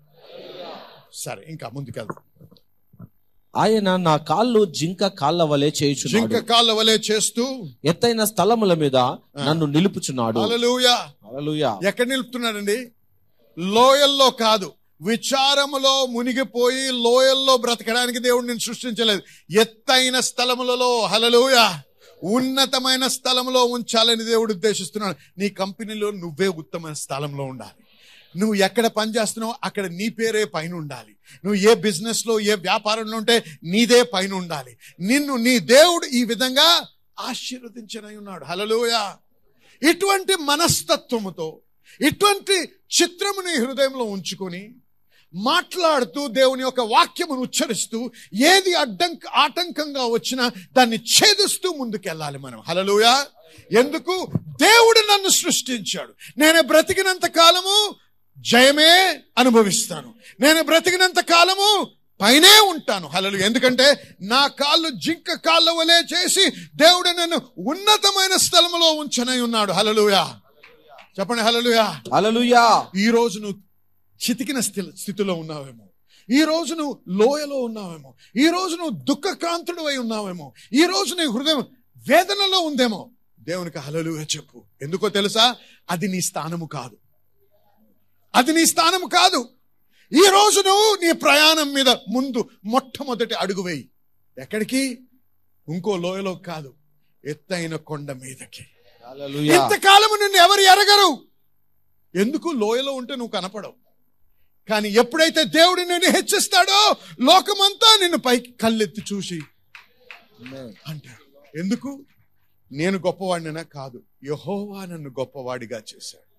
సరే ఇంకా ముందుకెళ్దాం. ఆయన నా కాళ్ళు జింక కాళ్ళ వలె జింక చేయుచున్నాడు కాళ్ళ వలె చేస్తూ ఎత్తైన స్థలముల మీద నన్ను నిలుపుచున్నాడు. ఎక్కడ నిలుపుతున్నాడండి? లోయల్లో కాదు. విచారములో మునిగిపోయి లోయల్లో బ్రతకడానికి దేవుడు నేను సృష్టించలేదు. ఎత్తైన స్థలములలో హలలోయ ఉన్నతమైన స్థలంలో ఉంచాలని దేవుడు ఉద్దేశిస్తున్నాడు. నీ కంపెనీలో నువ్వే ఉత్తమైన స్థలంలో ఉండాలి. నువ్వు ఎక్కడ పనిచేస్తున్నావు అక్కడ నీ పేరే పైన ఉండాలి. నువ్వు ఏ బిజినెస్లో ఏ వ్యాపారంలో ఉంటే నీదే పైన ఉండాలి. నిన్ను నీ దేవుడు ఈ విధంగా ఆశీర్వదించనై ఉన్నాడు. హలలుయా ఇటువంటి మనస్తత్వముతో ఇటువంటి చిత్రము నీ హృదయంలో ఉంచుకొని మాట్లాడుతూ దేవుని యొక్క వాక్యమును ఉచ్చరిస్తూ ఏది అడ్డంక ఆటంకంగా వచ్చినా దాన్ని ఛేదిస్తూ ముందుకెళ్ళాలి మనం. హలలుయా ఎందుకు? దేవుడు నన్ను సృష్టించాడు. నేను బ్రతికినంత కాలము జయమే అనుభవిస్తాను. నేను బ్రతికినంత కాలము పైనే ఉంటాను. హలలు ఎందుకంటే నా కాళ్ళు జింక కాళ్ళ వలె చేసి దేవుడు నన్ను ఉన్నతమైన స్థలములో ఉంచనై ఉన్నాడు. హలలుయా చెప్పండి హలలుయా హల్లెలూయా. ఈ రోజు నువ్వు చితికిన స్థి- స్థితిలో ఉన్నావేమో. ఈ రోజు నువ్వు లోయలో ఉన్నావేమో. ఈ రోజు నువ్వు దుఃఖక్రాంతుడు అయి ఉన్నావేమో. ఈ రోజు నీ హృదయం వేదనలో ఉందేమో. దేవునికి హలలుగా చెప్పు. ఎందుకో తెలుసా? అది నీ స్థానము కాదు. అది నీ స్థానము కాదు. ఈ రోజు నువ్వు నీ ప్రయాణం మీద ముందు మొట్టమొదటి అడుగు వేయి. ఎక్కడికి? ఇంకో లోయలో కాదు. ఎత్తైన కొండ మీదకి. ఇంతకాలము నిన్ను ఎవరు ఎరగరు? ఎందుకు లోయలో ఉంటే నువ్వు కనపడవు? కానీ ఎప్పుడైతే దేవుడు నిన్ను హెచ్చిస్తాడో లోకమంతా నిన్ను పైకి కళ్ళెత్తి చూసి అంటారు ఎందుకు? నేను గొప్పవాడినా కాదు. యహోవా నన్ను గొప్పవాడిగా చేశాడు.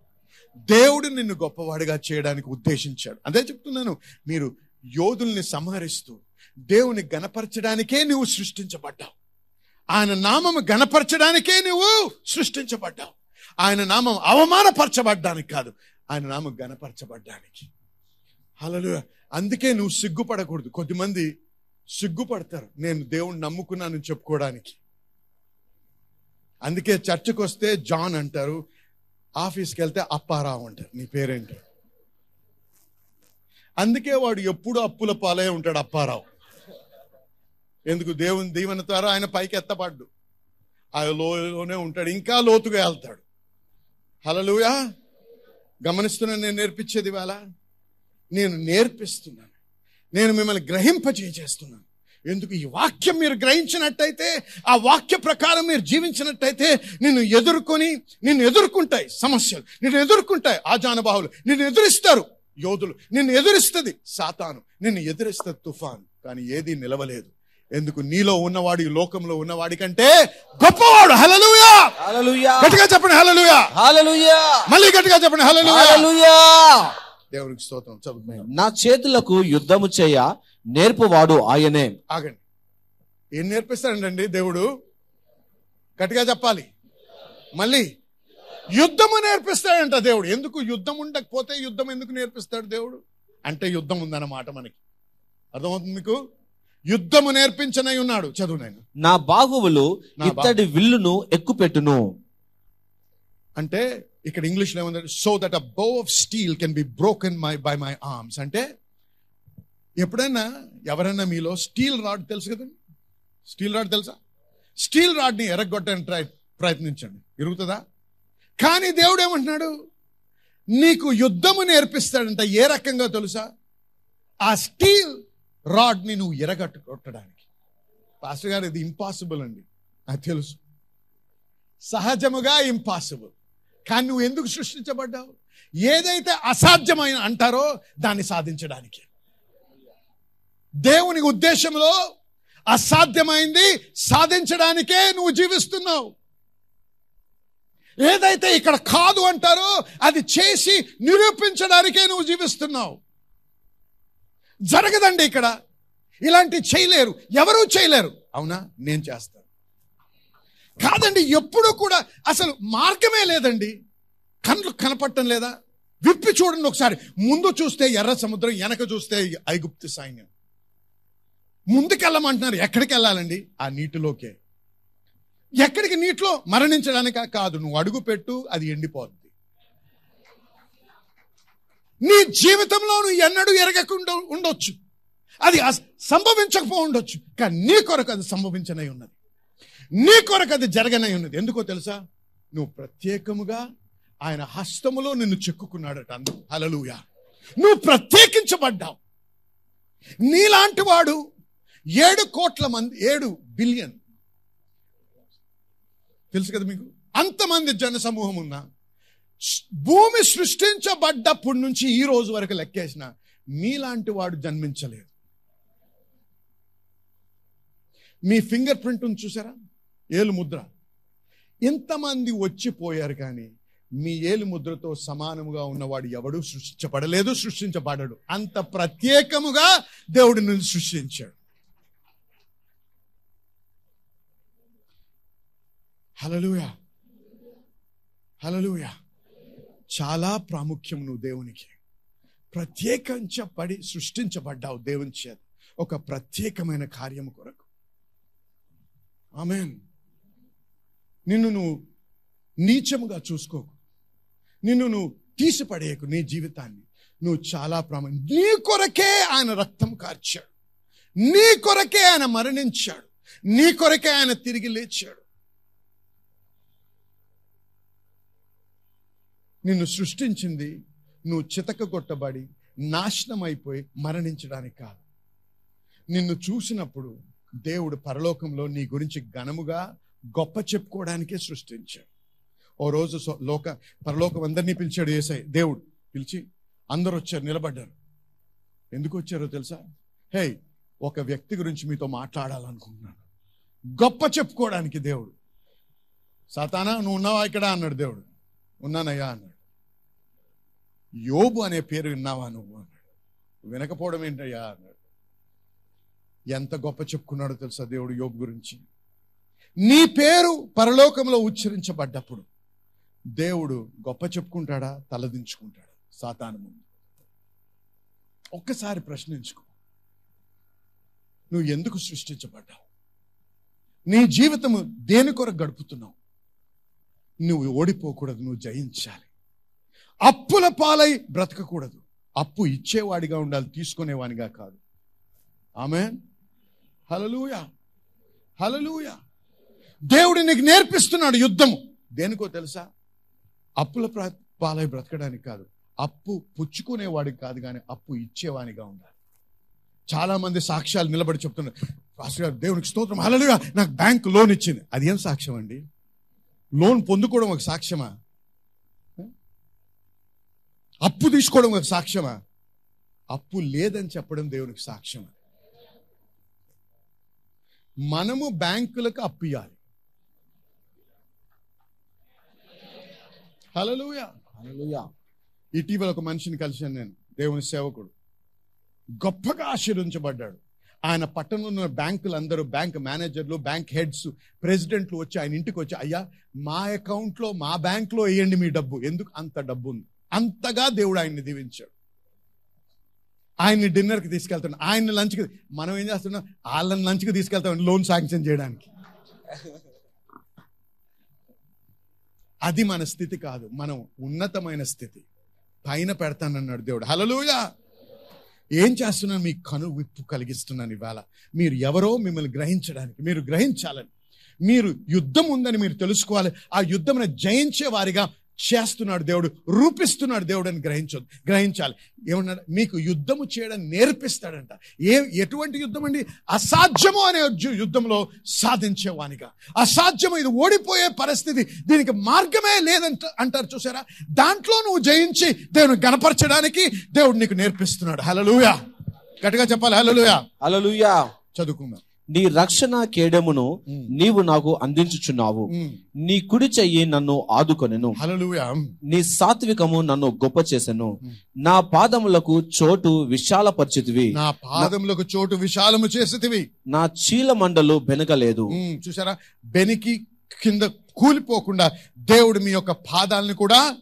దేవుడు నిన్ను గొప్పవాడిగా చేయడానికి ఉద్దేశించాడు. అదే చెప్తున్నాను. మీరు యోధుల్ని సంహరిస్తూ దేవుని గణపరచడానికే నువ్వు సృష్టించబడ్డావు. ఆయన నామము గణపరచడానికే నువ్వు సృష్టించబడ్డావు. ఆయన నామం అవమానపరచబడ్డానికి కాదు. ఆయన నామం గణపరచబడ్డానికి హల్లెలూయా. అందుకే నువ్వు సిగ్గుపడకూడదు. కొద్దిమంది సిగ్గుపడతారు. నేను దేవుణ్ణి నమ్ముకున్నానని చెప్పుకోవడానికి. అందుకే చర్చకు వస్తే జాన్ అంటారు ఆఫీస్కి వెళ్తే అప్పారావు అంటారు. నీ పేరేంటి? అందుకే వాడు ఎప్పుడు అప్పుల పాలే ఉంటాడు అప్పారావు. ఎందుకు? దేవుని దీవెన ద్వారా ఆయన పైకి ఎత్తపడ్డు ఆ లోయలోనే ఉంటాడు. ఇంకా లోతుగా వెళ్తాడు. హలలుయా గమనిస్తున్నా నేను నేర్పించేది వేళ నేను నేర్పిస్తున్నాను. నేను మిమ్మల్ని గ్రహింపజేస్తున్నాను ఎందుకు? ఈ వాక్యం మీరు గ్రహించినట్టయితే ఆ వాక్య ప్రకారం మీరు జీవించినట్టయితే నిన్ను ఎదుర్కొని నిన్ను ఎదుర్కొంటాయి సమస్యలు. నిన్ను ఎదుర్కొంటాయి ఆజానుబాహులు. నిన్ను ఎదురిస్తారు యోధులు. నిన్ను ఎదురిస్తుంది సాతాను. నిన్ను ఎదురిస్తుంది తుఫాను. కానీ ఏది నిలవలేదు. ఎందుకు? నీలో ఉన్నవాడు ఈ లోకంలో ఉన్నవాడి కంటే గొప్పవాడు. హలలుయా గట్టిగా చెప్పండి హలలుయా మళ్ళీ గట్టిగా చెప్పండి హలలుయా దేవునికి స్తోత్రం. చదువు నా చేతులకు యుద్ధము చేయ నేర్పువాడు ఆయనే. ఆగండి. ఏం నేర్పిస్తాడండి దేవుడు? గట్టిగా చెప్పాలి. మళ్ళీ యుద్ధము నేర్పిస్తాడంట దేవుడు. ఎందుకు యుద్ధం ఉండకపోతే యుద్ధం ఎందుకు నేర్పిస్తాడు దేవుడు? అంటే యుద్ధం ఉందన్నమాట మనకి. అర్థమవుతుంది మీకు? యుద్ధము నేర్పించనై ఉన్నాడు. చదువు నేను నా బాహువులు ఇత్తడి విల్లును ఎక్కుపెట్టును. అంటే ఇక్కడ ఇంగ్లీష్లో ఏమంటారు? So that a bow of steel can be broken my by my arms అంటే ఎప్పుడైనా ఎవరైనా మీలో స్టీల్ రాడ్ తెలుసు కదా స్టీల్ రాడ్ తెలుసా? స్టీల్ రాడ్ని ఎరగొట్టడానికి ట్రై ప్రయత్నించండి. ఇరుగుతుందా? కానీ దేవుడు ఏమంటున్నాడు? నీకు యుద్ధము నేర్పిస్తాడంట ఏ రకంగా తెలుసా? ఆ స్టీల్ రాడ్ని నువ్వు ఎరగట్టు కొట్టడానికి పాస్టర్ గారు ఇది ఇంపాసిబుల్ అండి. నాకు తెలుసు. సహజముగా ఇంపాసిబుల్. కానీ నువ్వు ఎందుకు సృష్టించబడ్డావు? ఏదైతే అసాధ్యమైన అంటారో దాన్ని సాధించడానికి. దేవుని ఉద్దేశంలో అసాధ్యమైంది సాధించడానికే నువ్వు జీవిస్తున్నావు. ఏదైతే ఇక్కడ కాదు అంటారో అది చేసి నిరూపించడానికే నువ్వు జీవిస్తున్నావు. జరగదండి ఇక్కడ. ఇలాంటి చేయలేరు. ఎవరూ చేయలేరు. అవునా? నేను చేస్తాను. కాదండి ఎప్పుడు కూడా అసలు మార్గమే లేదండి. కళ్ళు కనపడటం లేదా? విప్పి చూడండి ఒకసారి. ముందు చూస్తే ఎర్ర సముద్రం వెనక చూస్తే ఐగుప్తు సైన్యం. ముందుకెళ్ళమంటున్నారు. ఎక్కడికి వెళ్ళాలండి ఆ నీటిలోకే. ఎక్కడికి నీటిలో? మరణించడానిక? కాదు. నువ్వు అడుగు పెట్టు అది ఎండిపోద్ది. నీ జీవితంలో నువ్వు ఎన్నడూ ఎరగకుండా ఉండొచ్చు. అది అస్- సంభవించకపో ఉండొచ్చు. కానీ నీ కొరకు అది సంభవించనై ఉన్నది. నీ కొరకు అది జరగనై ఉన్నది. ఎందుకో తెలుసా? నువ్వు ప్రత్యేకముగా ఆయన హస్తములో నిన్ను చెక్కుకున్నాడట అందు. హలలుయ నువ్వు ప్రత్యేకించబడ్డావు. నీలాంటి వాడు ఏడు కోట్ల మంది ఏడు బిలియన్. తెలుసు కదా మీకు? అంతమంది జన సమూహం ఉన్నా భూమి సృష్టించబడ్డప్పటి నుంచి ఈ రోజు వరకు లెక్కేసిన మీలాంటి వాడు జన్మించలేదు. మీ ఫింగర్ ప్రింట్ ఉంది చూసారా? ఏలు ముద్ర ఇంతమంది వచ్చిపోయారు కానీ మీ ఏలు ముద్రతో సమానముగా ఉన్నవాడు ఎవడు సృష్టించబడలేదు సృష్టించబడడు. అంత ప్రత్యేకముగా దేవుడిని నిన్ను సృష్టించాడు. హలలుయా హలలుయా చాలా ప్రాముఖ్యం నువ్వు దేవునికి. ప్రత్యేకించబడి సృష్టించబడ్డావు దేవుని చేత. ఒక ప్రత్యేకమైన కార్యము కొరకు. ఆమెన్. నిన్ను నువ్వు నీచముగా చూసుకోకు. నిన్ను నువ్వు తీసిపడేయకు నీ జీవితాన్ని. నువ్వు చాలా ప్రాము నీ కొరకే ఆయన రక్తం కార్చాడు. నీ కొరకే ఆయన మరణించాడు. నీ కొరకే ఆయన తిరిగి లేచాడు. నిన్ను సృష్టించింది నువ్వు చితక కొట్టబడి నాశనం అయిపోయి మరణించడానికి కాదు. నిన్ను చూసినప్పుడు దేవుడు పరలోకంలో నీ గురించి ఘనముగా గొప్ప చెప్పుకోవడానికే సృష్టించాడు. ఓ రోజు సో- లోక పరలోకం అందరినీ పిలిచాడు ఏసై దేవుడు పిలిచి అందరూ వచ్చారు నిలబడ్డారు. ఎందుకు వచ్చారో తెలుసా? హే ఒక వ్యక్తి గురించి మీతో మాట్లాడాలనుకుంటున్నాను. గొప్ప చెప్పుకోవడానికి దేవుడు. సాతానా నువ్వు ఉన్నావా ఇక్కడ? అన్నాడు దేవుడు. ఉన్నానయ్యా అన్నాడు. యోబు అనే పేరు విన్నావా నువ్వు? అన్నాడు. వినకపోవడం ఏంటయ్యా? అన్నాడు. ఎంత గొప్ప చెప్పుకున్నాడో తెలుసా దేవుడు యోబు గురించి? నీ పేరు పరలోకంలో ఉచ్చరించబడ్డప్పుడు దేవుడు గొప్ప చెప్పుకుంటాడా? తలదించుకుంటాడా సాతాను ముందు. ఒక్కసారి ప్రశ్నించుకో. నువ్వు ఎందుకు సృష్టించబడ్డావు? నీ జీవితము దేని కొరకు గడుపుతున్నావు? నువ్వు ఓడిపోకూడదు నువ్వు జయించాలి. అప్పుల పాలై బ్రతకకూడదు. అప్పు ఇచ్చేవాడిగా ఉండాలి తీసుకునేవాడిగా కాదు. ఆమె హలలుయా హలలుయా దేవుడు నీకు నేర్పిస్తున్నాడు యుద్ధము. దేనికో తెలుసా? అప్పుల పాలై బ్రతకడానికి కాదు. అప్పు పుచ్చుకునేవాడికి కాదు కానీ అప్పు ఇచ్చేవానిగా ఉండాలి. చాలా మంది సాక్ష్యాలు నిలబడి చెప్తున్నారు. పాస్టర్ గారు దేవునికి స్తోత్రం. అలలుగా నాకు బ్యాంక్ లోన్ ఇచ్చింది. అది ఏం సాక్ష్యం అండి? లోన్ పొందుకోవడం ఒక సాక్ష్యమా? అప్పు తీసుకోవడం ఒక సాక్ష్యమా? అప్పు లేదని చెప్పడం దేవునికి సాక్ష్యమా? మనము బ్యాంకులకు అప్పు ఇవ్వాలి హలలుయా ఇటీవల ఒక మనిషిని కలిశాను నేను దేవుని సేవకుడు. గొప్పగా ఆశీర్వించబడ్డాడు. ఆయన పట్టణంలో ఉన్న బ్యాంకులు అందరూ బ్యాంక్ మేనేజర్లు బ్యాంక్ హెడ్స్ ప్రెసిడెంట్లు వచ్చి ఆయన ఇంటికి వచ్చి అయ్యా మా అకౌంట్లో మా బ్యాంక్లో వేయండి మీ డబ్బు. ఎందుకు అంత డబ్బు ఉంది? అంతగా దేవుడు ఆయన్ని దీవించాడు. ఆయన్ని డిన్నర్కి తీసుకెళ్తాడు ఆయన్ని లంచ్కి మనం ఏం చేస్తున్నాం? వాళ్ళని లంచ్కి తీసుకెళ్తాం లోన్ శాంక్షన్ చేయడానికి. అది మన స్థితి కాదు మనం ఉన్నతమైన స్థితి. పైన పెడతానన్నాడు దేవుడు. హలలుయా ఏం చేస్తున్నాను మీకు కను విప్పు కలిగిస్తున్నాను ఇవాళ. మీరు ఎవరో మిమ్మల్ని గ్రహించడానికి మీరు గ్రహించాలని. మీరు యుద్ధం ఉందని మీరు తెలుసుకోవాలి. ఆ యుద్ధమును జయించే వారిగా చేస్తున్నాడు దేవుడు రూపిస్తున్నాడు దేవుడు అని గ్రహించొద్దు గ్రహించాలి. ఏమన్నాడు? మీకు యుద్ధము చేయడం నేర్పిస్తాడంట. ఏ ఎటువంటి యుద్ధం అండి అసాధ్యము అనే యుద్ధంలో సాధించేవానిగా. అసాధ్యము ఇది ఓడిపోయే పరిస్థితి. దీనికి మార్గమే లేదంట అంటారు చూసారా? దాంట్లో నువ్వు జయించి దేవుని గణపరచడానికి దేవుడు నీకు నేర్పిస్తున్నాడు. హలలుయా గట్టిగా చెప్పాలి. హలలుయా అలలుయా చదువుకుందాం. నీ రక్షణ కేడమును నీవు నాకు అందించుచున్నావు. నీ కుడి చెయ్యి నన్ను ఆదుకొనెను. నీ సాత్వికము నన్ను గొప్ప చేసెను. నా పాదములకు చోటు విశాలపరిచితివి. నా పాదములకు చోటు విశాలము చేసేటివి నా చీల మండలు బెనకలేదు. చూసారా బెనికి కింద కూలిపోకుండా దేవుడు మీ యొక్క పాదాలను కూడా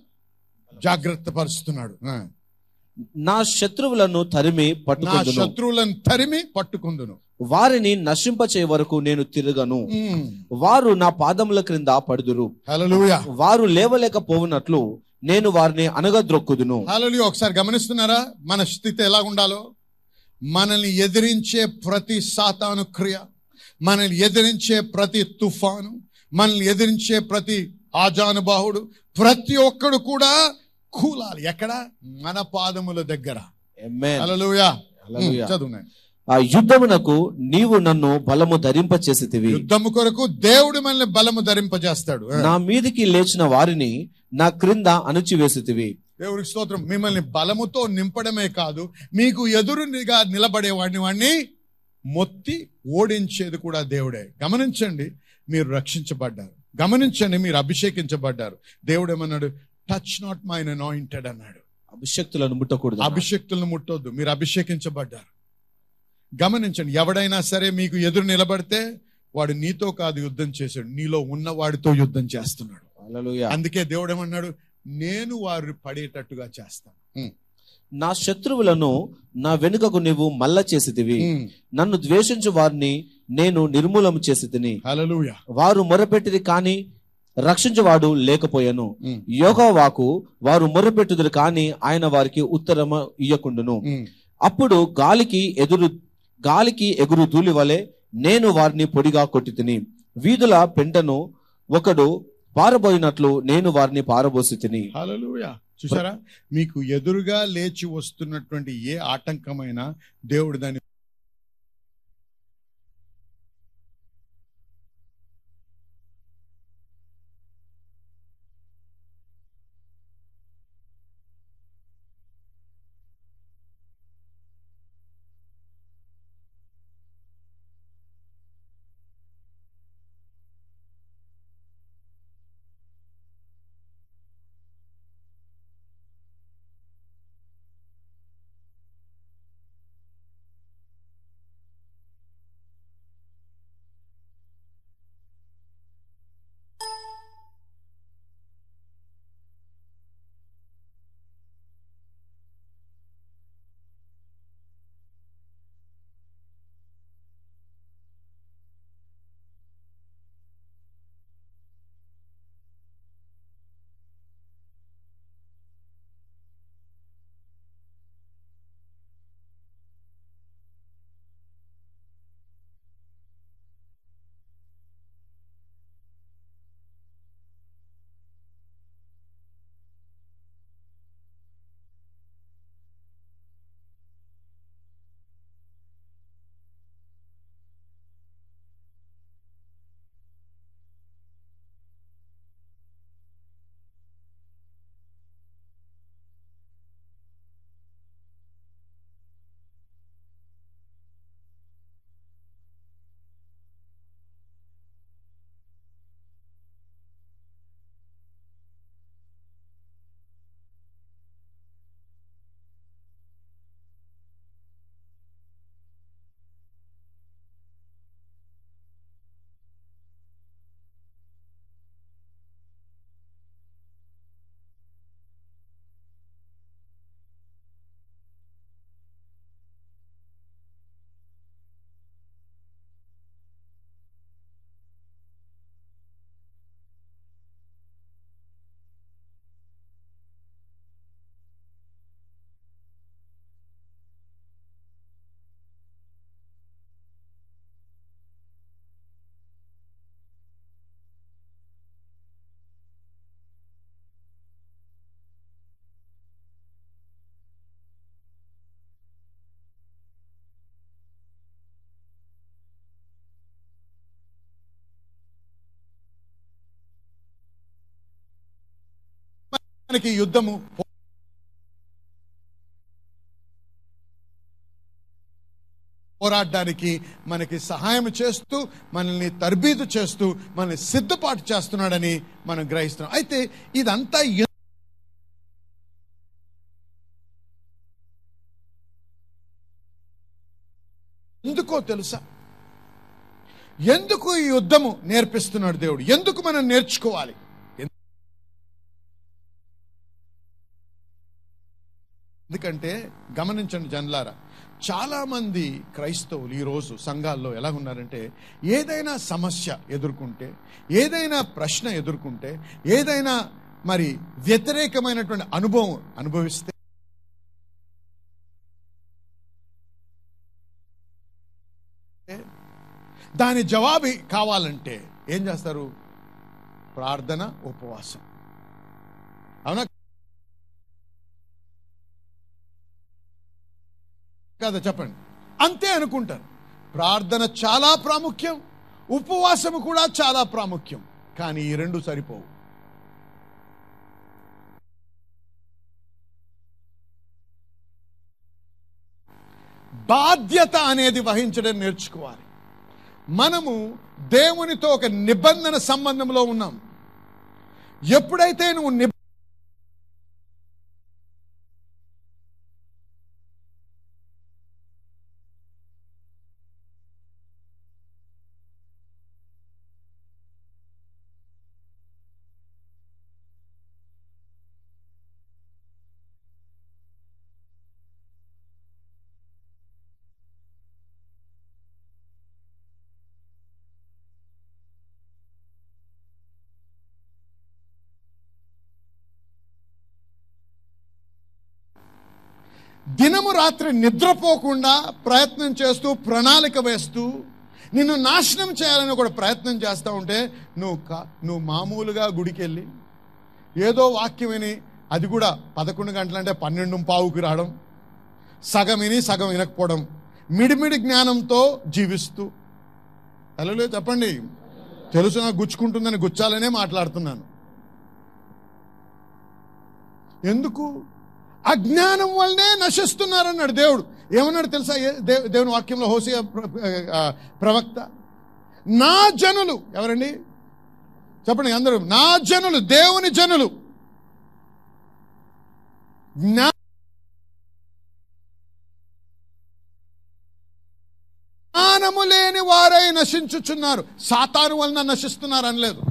జాగ్రత్త పరుస్తున్నాడు. నా శత్రువులను తరిమి నా పట్టుకుందును శత్రువులను తరిమి పట్టుకుందును వారిని నశింపచే వరకు నేను తిరగను. వారు నా పాదముల క్రింద పడుదురు. వారు లేవలేకపోవునట్లు నేను వారిని అనగద్రొక్కుదును. హలలుయా ఒకసారి గమనిస్తున్నారా? మన స్థితి ఎలా ఉండాలో? మనల్ని ఎదిరించే ప్రతి సాతాను క్రియ మనల్ని ఎదిరించే ప్రతి తుఫాను మనల్ని ఎదిరించే ప్రతి ఆజానుబాహుడు ప్రతి ఒక్కడు కూడా కూలాలి. ఎక్కడ? మన పాదముల దగ్గర. ఆ యుద్ధమునకు నీవు నన్ను బలము ధరింపచేసితివి యుద్ధము కొరకు దేవుడు మనల్ని బలము ధరింపజేస్తాడు. నా మీదికి లేచిన వారిని నా క్రింద అణుచివేసితివి దేవుడికి స్తోత్రం. మిమ్మల్ని బలముతో నింపడమే కాదు మీకు ఎదురుగా నిలబడే వాడిని వాడిని మొత్తి ఓడించేది కూడా దేవుడే. గమనించండి మీరు రక్షించబడ్డారు. గమనించండి మీరు అభిషేకించబడ్డారు. దేవుడు ఏమన్నాడు? టచ్ నాట్ మైన్ అనాయింటెడ్ అన్నాడు. అభిషక్తులను ముట్టకూడదు అభిషేక్తులను ముట్టొద్దు. మీరు అభిషేకించబడ్డారు. గమనించండి ఎవడైనా సరే మీకు ఎదురు నిలబడితే వాడు నీతో కాదు యుద్ధం చేశాడు. నీలో ఉన్న వాడితో యుద్ధం చేస్తున్నాడు. అందుకే దేవుడు ఏమన్నాడు నేను వారు పడేటట్టుగా చేస్తాను. నా శత్రువులను నా వెనుకకు నీవు మల్ల చేసితివి. ఉమ్. నన్ను ద్వేషించు వారిని నేను నిర్మూలము చేసి తిని వారు మొరపెట్టిది కాని రక్షించువాడు లేకపోయాను. యోగోవాకు వారు మొరపెట్టుదురు కాని ఆయన వారికి ఉత్తరము ఇయ్యకుండును. అప్పుడు గాలికి ఎదురు గాలికి ఎగురు ధూళి వలె నేను వారిని పొడిగా కొట్టి తిని వీధుల పెంటను ఒకడు పారబోయినట్లు నేను వారిని పారబోసి తిని చూసారా మీకు ఎదురుగా లేచి వస్తున్నటువంటి ఏ ఆటంకమైనా దేవుడు దాన్ని మనకి యుద్ధము పోరాడడానికి మనకి సహాయం చేస్తూ మనల్ని తర్బీదు చేస్తూ మనల్ని సిద్ధపాటు చేస్తున్నాడని మనం గ్రహిస్తున్నాం. అయితే ఇదంతా ఎందుకో తెలుసా? ఎందుకు ఈ యుద్ధము నేర్పిస్తున్నాడు దేవుడు? ఎందుకు మనం నేర్చుకోవాలి? ఎందుకంటే గమనించండి జన్లారా చాలా మంది క్రైస్తవులు ఈరోజు సంఘాల్లో ఎలా ఉన్నారంటే ఏదైనా సమస్య ఎదుర్కొంటే ఏదైనా ప్రశ్న ఎదుర్కొంటే ఏదైనా మరి వ్యతిరేకమైనటువంటి అనుభవం అనుభవిస్తే దాని జవాబు కావాలంటే ఏం చేస్తారు? ప్రార్థన ఉపవాసం. అవునా కదా చెప్పండి. అంతే అనుకుంటారు. ప్రార్థన చాలా ప్రాముఖ్యం ఉపవాసము కూడా చాలా ప్రాముఖ్యం కానీ ఈ రెండు సరిపోవు. బాధ్యత అనేది వహించడం నేర్చుకోవాలి. మనము దేవునితో ఒక నిబంధన సంబంధంలో ఉన్నాం. ఎప్పుడైతే నువ్వు దినము రాత్రి నిద్రపోకుండా ప్రయత్నం చేస్తూ ప్రణాళిక వేస్తూ నిన్ను నాశనం చేయాలని కూడా ప్రయత్నం చేస్తూ ఉంటే నువ్వు కా- నువ్వు మామూలుగా గుడికెళ్ళి ఏదో వాక్యం విని అది కూడా పదకొండు గంటలంటే పన్నెండు పావుకి రావడం సగం విని సగం వినకపోవడం మిడిమిడి జ్ఞానంతో జీవిస్తూ. తెలలే చెప్పండి. తెలుసు నాకు గుచ్చుకుంటుందని గుచ్చాలనే మాట్లాడుతున్నాను. ఎందుకు? అజ్ఞానం వల్లనే నశిస్తున్నారన్నాడు దేవుడు. ఏమన్నాడు తెలుసా? దేవుని వాక్యంలో హోసియా ప్రవక్త? నా జనులు ఎవరండి? చెప్పండి అందరూ. నా జనులు దేవుని జనులు. జ్ఞా జ్ఞానము లేని వారై నశించుచున్నారు. సాతాను వలన నశిస్తున్నారు అనలేదు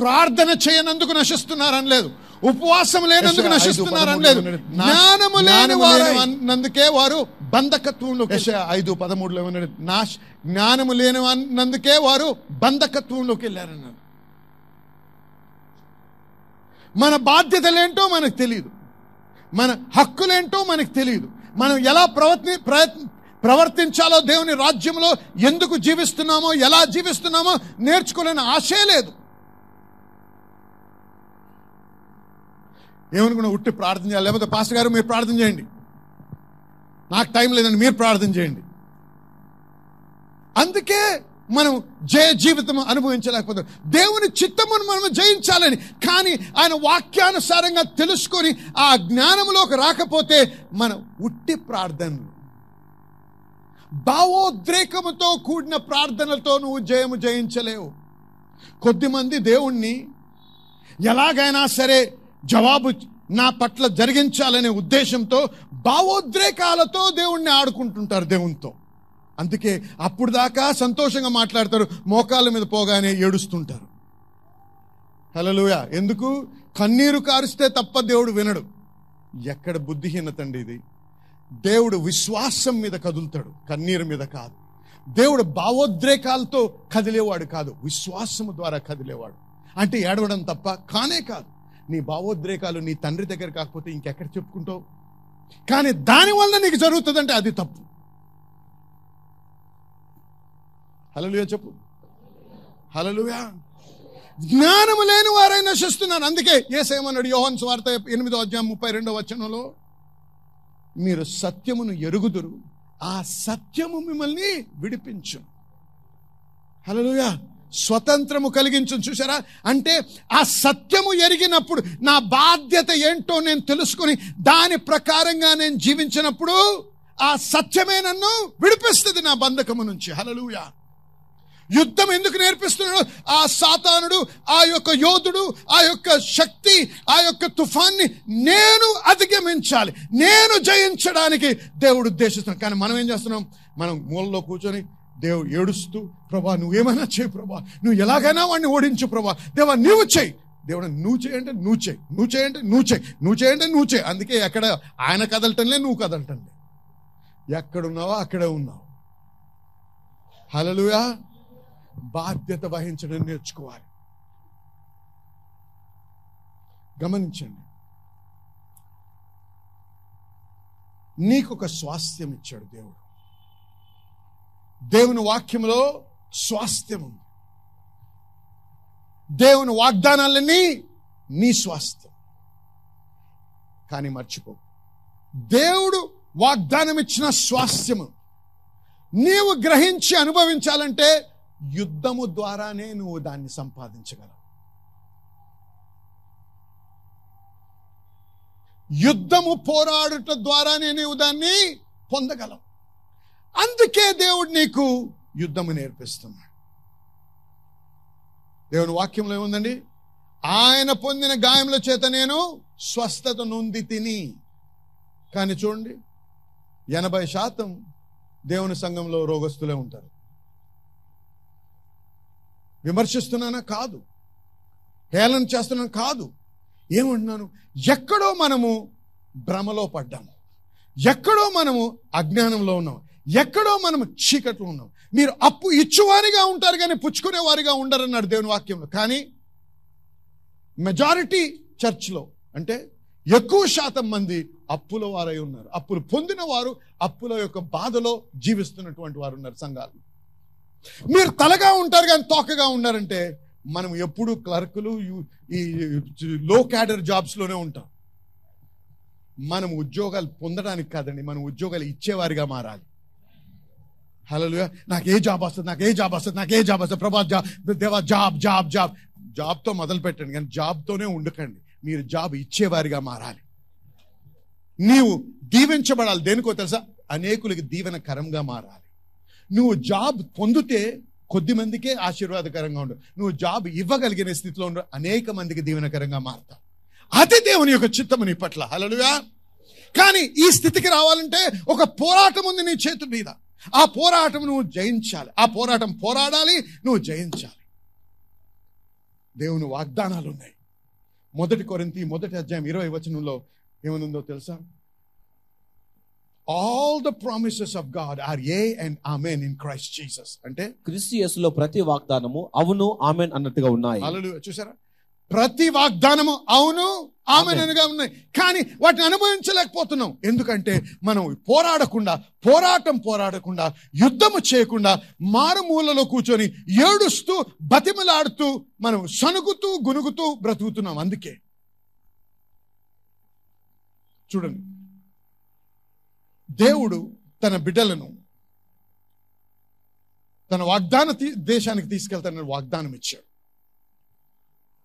ప్రార్థన చేయనందుకు నశిస్తున్నారు అనలేదు ఉపవాసం లేనందుకు యెషయా ఐదు నశిస్తున్నారు పదమూడులో అనలేదు ఉన్నాడు. జ్ఞానము లేని వారు అన్నందుకే వారు బంధకత్వంలో ఐదు పదమూడులో ఉన్నాడు నా జ్ఞానము లేని అన్నందుకే వారు బంధకత్వంలోకి వెళ్ళారన్నారు. మన బాధ్యతలేంటో మనకు తెలియదు మన హక్కులేంటో మనకు తెలియదు మనం ఎలా ప్రవర్తి ప్రయత్న ప్రవర్తించాలో దేవుని రాజ్యంలో ఎందుకు జీవిస్తున్నామో ఎలా జీవిస్తున్నామో నేర్చుకోలేని ఆశే లేదు. ఏమనుకున్నా ఉట్టి ప్రార్థన చేయాలి. లేకపోతే పాస్టర్ గారు మీరు ప్రార్థన చేయండి. నాకు టైం లేదండి మీరు ప్రార్థన చేయండి. అందుకే మనం జయ జీవితం అనుభవించలేకపోతాం దేవుని చిత్తమును మనం జయించాలని కానీ ఆయన వాక్యానుసారంగా తెలుసుకొని ఆ జ్ఞానంలోకి రాకపోతే మనం ఉట్టి ప్రార్థనలు భావోద్రేకముతో కూడిన ప్రార్థనలతో నువ్వు జయము జయించలేవు. కొద్దిమంది దేవుణ్ణి ఎలాగైనా సరే జవాబు నా పట్ల జరిగించాలనే ఉద్దేశంతో భావోద్రేకాలతో దేవుణ్ణి ఆడుకుంటుంటారు దేవునితో. అందుకే అప్పుడు దాకా సంతోషంగా మాట్లాడతారు మోకాళ్ళ మీద పోగానే ఏడుస్తుంటారు. హలోయ ఎందుకు? కన్నీరు కారిస్తే తప్ప దేవుడు వినడు. ఎక్కడ బుద్ధిహీనత అండి ఇది? దేవుడు విశ్వాసం మీద కదులుతాడు కన్నీరు మీద కాదు. దేవుడు భావోద్రేకాలతో కదిలేవాడు కాదు విశ్వాసము ద్వారా కదిలేవాడు. అంటే ఏడవడం తప్ప కానే కాదు. నీ భావోద్రేకాలు నీ తండ్రి దగ్గర కాకపోతే ఇంకెక్కడ చెప్పుకుంటావు? కానీ దానివల్ల నీకు జరుగుతుందంటే అది తప్పు. హలలుయా చెప్పు. హలలుయా జ్ఞానము లేని వారై నశిస్తున్నారు అందుకే ఏసేమన్నాడు యోహన్ వార్త ఎనిమిదో అధ్యాయం ముప్పై రెండో వచనంలో మీరు సత్యమును ఎరుగుదురు ఆ సత్యము మిమ్మల్ని విడిపించు. హలలుయా స్వతంత్రము కలిగించు చూసారా అంటే ఆ సత్యము ఎరిగినప్పుడు నా బాధ్యత ఏంటో నేను తెలుసుకుని దాని ప్రకారంగా నేను జీవించినప్పుడు ఆ సత్యమే నన్ను విడిపిస్తుంది నా బంధకము నుంచి. హలలుయా యుద్ధం ఎందుకు నేర్పిస్తున్నాడు? ఆ సాతానుడు ఆ యొక్క యోధుడు ఆ యొక్క శక్తి ఆ యొక్క తుఫాన్ని నేను అధిగమించాలి. నేను జయించడానికి దేవుడు ఉద్దేశిస్తున్నాను కానీ మనం ఏం చేస్తున్నాం? మనం మూలలో కూర్చొని దేవుడు ఏడుస్తూ ప్రభా నువ్వేమైనా చేయి ప్రభా. నువ్వు ఎలాగైనా వాడిని ఓడించు ప్రభా. దేవా నువ్వు చేయి. దేవుడు నువ్వు చేయంటే నువ్వు చేయి. నువ్వు చేయంటే నువ్వు చేయి. నువ్వు చేయంటే నువ్వు చేయి. అందుకే ఎక్కడ ఆయన కదలటంలే నువ్వు కదలటంలే. ఎక్కడున్నావో అక్కడే ఉన్నావు. హలలుయా బాధ్యత వహించడం నేర్చుకోవాలి. గమనించండి. నీకు ఒక స్వాస్థ్యం ఇచ్చాడు దేవుడు. దేవుని వాక్యంలో స్వాస్థ్యం ఉంది. దేవుని వాగ్దానాలన్నీ నీ స్వాస్థ్యం. కానీ మర్చిపో దేవుడు వాగ్దానం ఇచ్చిన స్వాస్థ్యము నీవు గ్రహించి అనుభవించాలంటే యుద్ధము ద్వారానే నువ్వు దాన్ని సంపాదించగలవు. యుద్ధము పోరాడుట ద్వారానే నీవు దాన్ని పొందగలవు. అందుకే దేవుడు నీకు యుద్ధము నేర్పిస్తున్నాడు. దేవుని వాక్యంలో ఏముందండి? ఆయన పొందిన గాయముల చేత నేను స్వస్థత నొంది తిని. కానీ చూడండి ఎనభై శాతం దేవుని సంఘంలో రోగస్తులే ఉంటారు. విమర్శిస్తున్నానా? కాదు. హేళన చేస్తున్నాను? కాదు. ఏమంటున్నాను? ఎక్కడో మనము భ్రమలో పడ్డాము. ఎక్కడో మనము అజ్ఞానంలో ఉన్నాం ఎక్కడో మనం చీకట్లో ఉన్నాం. మీరు అప్పు ఇచ్చువారిగా ఉంటారు కానీ పుచ్చుకునే వారిగా ఉండరన్నాడు దేవుని వాక్యంలో. కానీ మెజారిటీ చర్చ్లో అంటే ఎక్కువ శాతం మంది అప్పుల వారై ఉన్నారు. అప్పులు పొందిన వారు అప్పుల యొక్క బాధలో జీవిస్తున్నటువంటి వారు ఉన్నారు సంఘాలు. మీరు తలగా ఉంటారు కానీ తోకగా ఉన్నారంటే మనం ఎప్పుడు క్లర్కులు ఈ లో క్యాడర్ జాబ్స్లోనే ఉంటాం. మనం ఉద్యోగాలు పొందడానికి కాదండి మనం ఉద్యోగాలు ఇచ్చేవారిగా మారాలి. హలో నాకు ఏ జాబ్ వస్తుంది నాకు ఏ జాబ్ వస్తుంది నాకు ఏ జాబ్ వస్తుంది. ప్రభా జాబ్ దేవా జాబ్ జాబ్ జాబ్ జాబ్తో మొదలు పెట్టండి కానీ జాబ్తోనే ఉండకండి. మీరు జాబ్ ఇచ్చేవారిగా మారాలి. నీవు దీవించబడాలి. దేనికో తెలుసా? అనేకులకి దీవెనకరంగా మారాలి. నువ్వు జాబ్ పొందితే కొద్ది మందికే ఆశీర్వాదకరంగా ఉండు. నువ్వు జాబ్ ఇవ్వగలిగిన స్థితిలో ఉండు అనేక మందికి దీవెనకరంగా మారుతావు. అతి దేవుని యొక్క చిత్తము నీ పట్ల. హలలుగా కానీ ఈ స్థితికి రావాలంటే ఒక పోరాటం ఉంది నీ చేతి మీద. ఆ పోరాటం నువ్వు జయించాలి. ఆ పోరాటం పోరాడాలి నువ్వు జయించాలి. దేవుని వాగ్దానాలు ఉన్నాయి మొదటి కొరింతి మొదటి అధ్యాయం ఇరవై వచనంలో ఏమనుందో తెలుసా? All the promises of God are yea and amen in Christ Jesus అంటే క్రీస్తు యేసులో ప్రతి వాగ్దానము అవును ఆమెన్ అన్నట్టుగా ఉన్నాయి. చూసారా? ప్రతి వాగ్దానము అవును ఆమెనగా ఉన్నాయి. కానీ వాటిని అనుభవించలేకపోతున్నాం. ఎందుకంటే మనం పోరాడకుండా పోరాటం పోరాడకుండా యుద్ధము చేయకుండా మారుమూలలో కూర్చొని ఏడుస్తూ బతిమలాడుతూ మనం సనుగుతూ గునుగుతూ బ్రతుకుతున్నాం. అందుకే. చూడండి. దేవుడు తన బిడ్డలను తన వాగ్దాన దేశానికి తీసుకెళ్తానని వాగ్దానం ఇచ్చాడు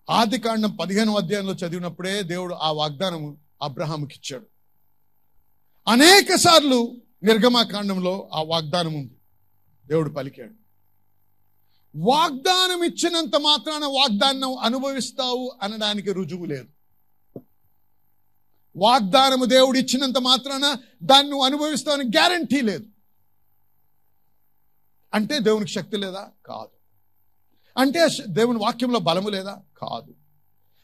ఆది కాండం పదిహేను అధ్యాయంలో చదివినప్పుడే దేవుడు ఆ వాగ్దానం అబ్రహాంకి ఇచ్చాడు అనేక సార్లు నిర్గమాకాండంలో ఆ వాగ్దానం ఉంది. దేవుడు పలికాడు. వాగ్దానం ఇచ్చినంత మాత్రాన వాగ్దానం అనుభవిస్తావు అనడానికి రుజువు లేదు. వాగ్దానము దేవుడు ఇచ్చినంత మాత్రాన దాన్ని నువ్వు అనుభవిస్తావని గ్యారంటీ లేదు. అంటే దేవునికి శక్తి లేదా? కాదు. అంటే దేవుని వాక్యంలో బలము లేదా? కాదు.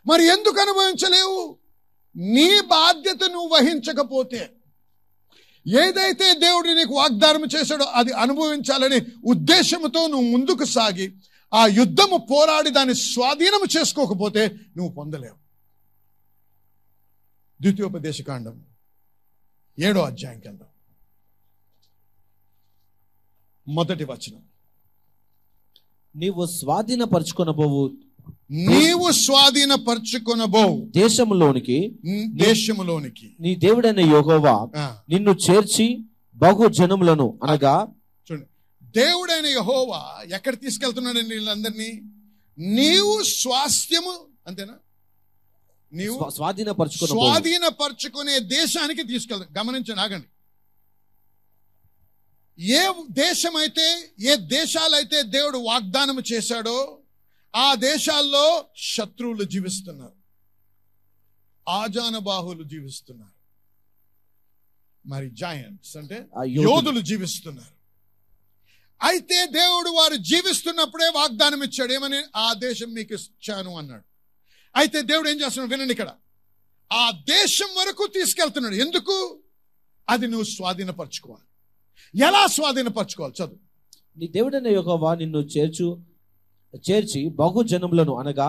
మరి ఎందుకు అనుభవించలేవు? నీ బాధ్యత నువ్వు వహించకపోతే. ఏదైతే దేవుడు నీకు వాగ్దానం చేశాడో అది అనుభవించాలని ఉద్దేశంతో నువ్వు ముందుకు సాగి ఆ యుద్ధము పోరాడి దాన్ని స్వాధీనము చేసుకోకపోతే నువ్వు పొందలేవు. ద్వితీయోపదేశకాండం ఏడో అధ్యాయం కింద. మొదటి వచనం. నీవు స్వాధీనపరుచుకొనబోవు. నీవు స్వాధీనపరచుకొనబో దేశంలోనికి దేశములోనికి. నీ దేవుడైన యోగోవా ఆ, నిన్ను చేర్చి బహు జనములను అనగా చూడండి. దేవుడైన యహోవా ఎక్కడ తీసుకెళ్తున్నాడండి వీళ్ళందరినీ? నీవు స్వాస్థ్యము అంతేనా? నీవు స్వా- స్వాధీనపరచుకున్న భూమి. స్వాధీనపరచుకునే దేశానికి తీసుకెళ్తాం గమనించండి ఆగండి. ఏ దేశమైతే ఏ దేశాలైతే దేవుడు వాగ్దానం చేశాడో ఆ దేశాల్లో శత్రువులు జీవిస్తున్నారు. ఆజానబాహులు జీవిస్తున్నారు. మరి జాయింట్స్ అంటే. యోధులు. జీవిస్తున్నారు. అయితే దేవుడు వారు జీవిస్తున్నప్పుడే వాగ్దానం ఇచ్చాడు. ఏమని? ఆ దేశం మీకు ఇచ్చాను అన్నాడు. అయితే దేవుడు ఏం చేస్తున్నాడు? వినండి ఇక్కడ. ఆ దేశం వరకు తీసుకెళ్తున్నాడు. ఎందుకు? అది నువ్వు స్వాధీనపరచుకోవాలి. ఎలా స్వాధీనపరచుకోవాలి? చదువు. నీ దేవుడైన యెహోవా నిన్ను చేర్చు చేర్చి బహు జనములను అనగా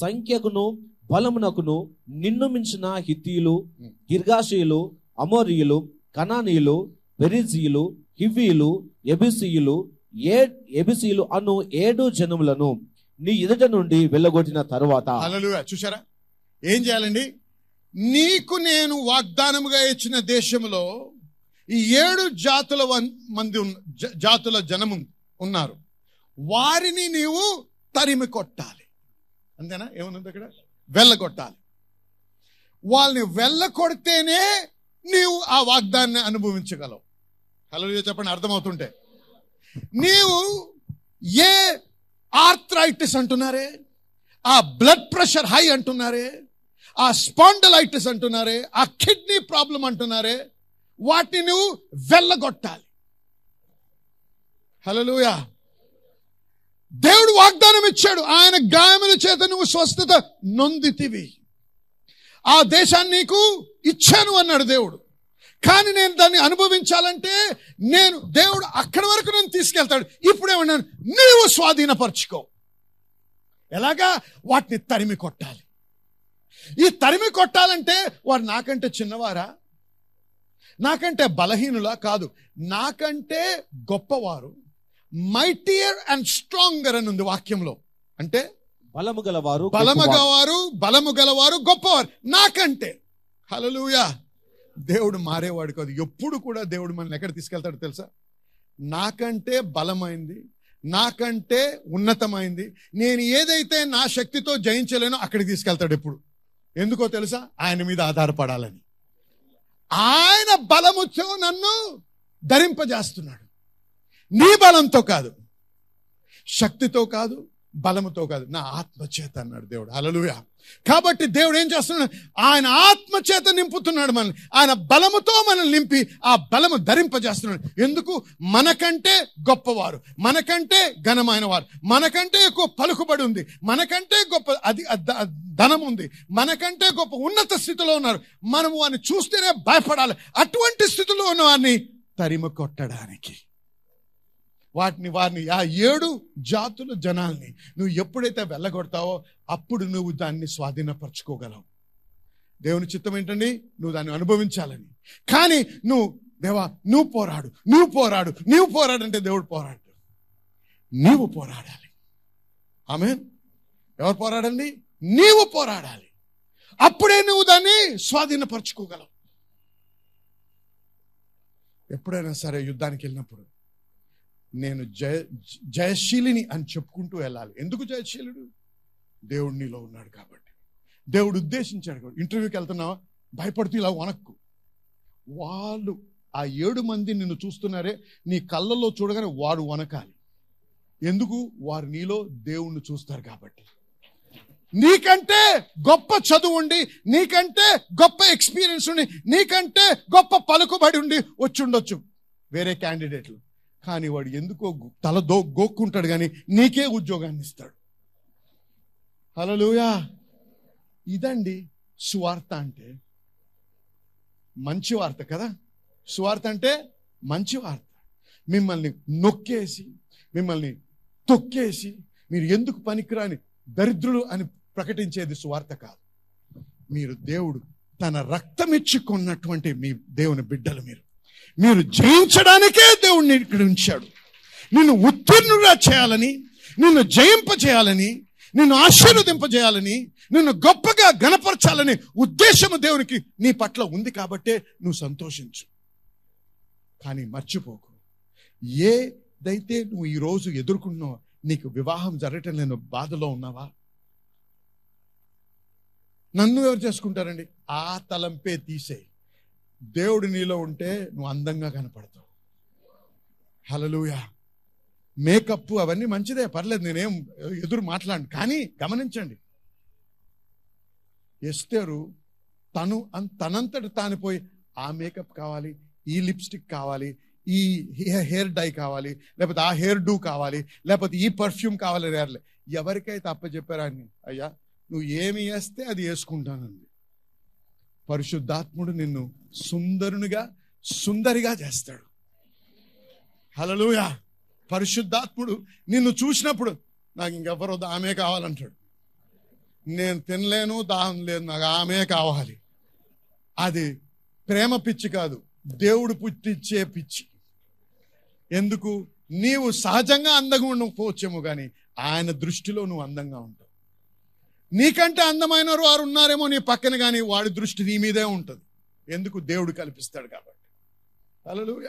సంఖ్యకును బలమునకును నిన్ను మించిన హిత్తీయులు గిర్గాషీయులు అమోరియులు కనానీయులు పెరిజీయులు హివ్వీయులు ఎబిసీయులు ఏ ఎబిసీయులు అను ఏడు జనములను నీ ఎదుట నుండి వెళ్ళగొట్టిన తరువాత. చూసారా ఏం చేయాలండి? నీకు నేను వాగ్దానముగా ఇచ్చిన దేశంలో ఈ ఏడు జాతుల మంది ఉన్న- జ- జాతుల జనము ఉన్నారు. వారిని నీవు తరిమి కొట్టాలి. అంతేనా? ఏమనుంది అక్కడ వెళ్ళగొట్టాలి వాళ్ళని వెళ్ళకొడితేనే నీవు ఆ వాగ్దాన్ని అనుభవించగలవు. హలో చెప్పండి అర్థమవుతుంటే. నీవు ఏ ఆర్థరైటిస్ అంటున్నారే? ఆ బ్లడ్ ప్రెషర్ హై అంటున్నారే? ఆ స్పాండలైటిస్ అంటున్నారే? ఆ కిడ్నీ ప్రాబ్లం అంటున్నారే? వాటిని నువ్వు వెళ్ళగొట్టాలి. హలోయా దేవుడు వాగ్దానం ఇచ్చాడు. ఆయన గాయముల చేత నువ్వు స్వస్థత నొందితివి. ఆ దేశాన్ని నీకు ఇచ్చాను అన్నాడు దేవుడు. కానీ నేను దాన్ని అనుభవించాలంటే నేను దేవుడు అక్కడి వరకు నన్ను తీసుకెళ్తాడు. ఇప్పుడేమన్నాను నీవు స్వాధీనపరచుకో. ఎలాగా? వాటిని తరిమి కొట్టాలి. ఈ తరిమి కొట్టాలంటే వారు నాకంటే చిన్నవారా? నాకంటే బలహీనులా కాదు. నాకంటే గొప్పవారు మైటియర్ అండ్ స్ట్రాంగర్ అని ఉంది వాక్యంలో. అంటే బలము గలవారు బలము. గలవారు బలము గలవారు గొప్పవారు. నాకంటే. హలలుయా దేవుడు మారేవాడు కాదు. ఎప్పుడు కూడా దేవుడు మనల్ని ఎక్కడ తీసుకెళ్తాడు తెలుసా? నాకంటే బలమైంది నాకంటే ఉన్నతమైంది నేను ఏదైతే నా శక్తితో జయించలేనో అక్కడికి తీసుకెళ్తాడు ఎప్పుడు. ఎందుకో తెలుసా? ఆయన మీద ఆధారపడాలని. ఆయన బలముతో నన్ను ధరింపజేస్తున్నాడు. నీ బలంతో కాదు శక్తితో కాదు బలముతో కాదు నా ఆత్మ చేత అన్నాడు దేవుడు. అలలుయా కాబట్టి దేవుడు ఏం చేస్తున్నాడు? ఆయన ఆత్మ చేత నింపుతున్నాడు మనల్ని. ఆయన బలముతో మనల్ని నింపి ఆ బలము ధరింపజేస్తున్నాడు. ఎందుకు? మనకంటే గొప్పవారు. మనకంటే ఘనమైన వారు మనకంటే ఎక్కువ పలుకుబడి ఉంది. మనకంటే గొప్ప అది ధనం ఉంది. మనకంటే గొప్ప ఉన్నత స్థితిలో ఉన్నారు. మనము వారిని చూస్తేనే భయపడాలి. అటువంటి స్థితిలో ఉన్న వారిని తరిమి కొట్టడానికి. వాటిని వారిని ఆ ఏడు జాతుల జనాల్ని నువ్వు ఎప్పుడైతే వెళ్ళగొడతావో అప్పుడు నువ్వు దాన్ని స్వాధీనపరచుకోగలవు. దేవుని చిత్తం ఏంటండి? నువ్వు దాన్ని అనుభవించాలని. కానీ నువ్వు దేవా నువ్వు పోరాడు నువ్వు పోరాడు నువ్వు పోరాడంటే దేవుడు పోరాడు. నీవు పోరాడాలి. ఆమె ఎవరు పోరాడండి? నీవు పోరాడాలి. అప్పుడే నువ్వు దాన్ని స్వాధీనపరచుకోగలవు. ఎప్పుడైనా సరే యుద్ధానికి వెళ్ళినప్పుడు నేను జయ జయశీలిని అని చెప్పుకుంటూ వెళ్ళాలి. ఎందుకు జయశీలుడు? దేవుడు నీలో ఉన్నాడు కాబట్టి. దేవుడు ఉద్దేశించాడు ఇంటర్వ్యూకి వెళ్తున్నావా? భయపడుతూ ఇలా వనక్కు వాళ్ళు ఆ ఏడు మంది నిన్ను చూస్తున్నారే నీ కళ్ళల్లో చూడగానే వాడు వనకాలి ఎందుకు? వారు నీలో దేవుణ్ణి చూస్తారు కాబట్టి. నీకంటే గొప్ప చదువు ఉండి నీకంటే గొప్ప ఎక్స్పీరియన్స్ ఉండి నీకంటే గొప్ప పలుకుబడి ఉండి వచ్చి ఉండొచ్చు. వేరే క్యాండిడేట్లు. కానీ వాడు ఎందుకో తల దో గోక్కుంటాడు కానీ నీకే ఉద్యోగాన్ని ఇస్తాడు. హలోయా ఇదండి సువార్త అంటే మంచి వార్త కదా? సువార్త అంటే మంచి వార్త. మిమ్మల్ని నొక్కేసి మిమ్మల్ని తొక్కేసి మీరు ఎందుకు పనికిరాని దరిద్రులు అని ప్రకటించేది సువార్త కాదు. మీరు దేవుడు తన రక్తమిచ్చి కొన్నటువంటి మీ దేవుని బిడ్డలు మీరు. మీరు జయించడానికే దేవుణ్ణి ఇక్కడ ఉంచాడు. నిన్ను ఉత్తీర్ణుగా చేయాలని నిన్ను జయింప చేయాలని నిన్ను ఆశీర్వదింపజేయాలని నిన్ను గొప్పగా గణపరచాలని ఉద్దేశము దేవునికి నీ పట్ల ఉంది కాబట్టే నువ్వు సంతోషించు. కానీ మర్చిపోకు. ఏదైతే నువ్వు ఈరోజు ఎదుర్కొన్నో ఎదుర్కొన్నావు నీకు వివాహం జరగటం లేని బాధలో ఉన్నావా? నన్ను ఎవరు చేసుకుంటారండి? ఆ తలంపే తీసేయి. దేవుడు నీలో ఉంటే నువ్వు అందంగా కనపడతావు. హలలుయా మేకప్ అవన్నీ మంచిదే పర్లేదు నేనేం ఎదురు మాట్లాడు కానీ గమనించండి. ఎస్తేరు తను తనంతట తాను పోయి ఆ మేకప్ కావాలి ఈ లిప్స్టిక్ కావాలి ఈ హె- హెయిర్ డై కావాలి లేకపోతే ఆ హెయిర్ డూ కావాలి లేకపోతే ఈ పర్ఫ్యూమ్ కావాలి రేర్లే ఎవరికైతే అప్పచెప్పారా అని అయ్యా నువ్వు ఏమి వేస్తే అది వేసుకుంటానండి పరిశుద్ధాత్ముడు నిన్ను సుందరునిగా సుందరిగా చేస్తాడు. హలలుయా పరిశుద్ధాత్ముడు నిన్ను చూసినప్పుడు నాకు ఇంకెవరో ఆమె కావాలంటాడు. నేను తినలేను దాహం లేదు నాకు ఆమె కావాలి. అది ప్రేమ పిచ్చి కాదు దేవుడు పుట్టించే పిచ్చి. ఎందుకు? నీవు సహజంగా అందంగా ఉండకపోవచ్చేమో కానీ ఆయన దృష్టిలో నువ్వు అందంగా ఉంటావు. నీకంటే అందమైన వారు ఉన్నారేమో నీ పక్కన కానీ వాడి దృష్టి నీ మీదే ఉంటుంది. ఎందుకు? దేవుడు కల్పిస్తాడు కాబట్టి. అలలు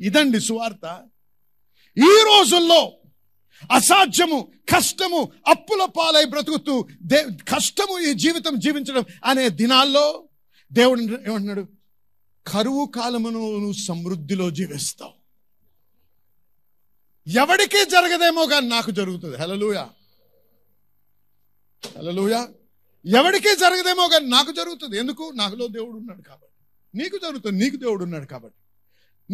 ఇదండి సువార్త. ఈ రోజుల్లో అసాధ్యము కష్టము అప్పుల పాలై బ్రతుకుతూ దే కష్టము ఈ జీవితం జీవించడం అనే దినాల్లో దేవుడు ఏమంటున్నాడు? కరువు కాలమును నువ్వు సమృద్ధిలో జీవిస్తావు. ఎవడికి జరగదేమో కానీ నాకు జరుగుతుంది. హలలుయా అలలుయా ఎవరికీ జరగదేమో కానీ నాకు జరుగుతుంది. ఎందుకు? నాకులో దేవుడు ఉన్నాడు కాబట్టి. నీకు జరుగుతుంది. నీకు దేవుడు ఉన్నాడు కాబట్టి.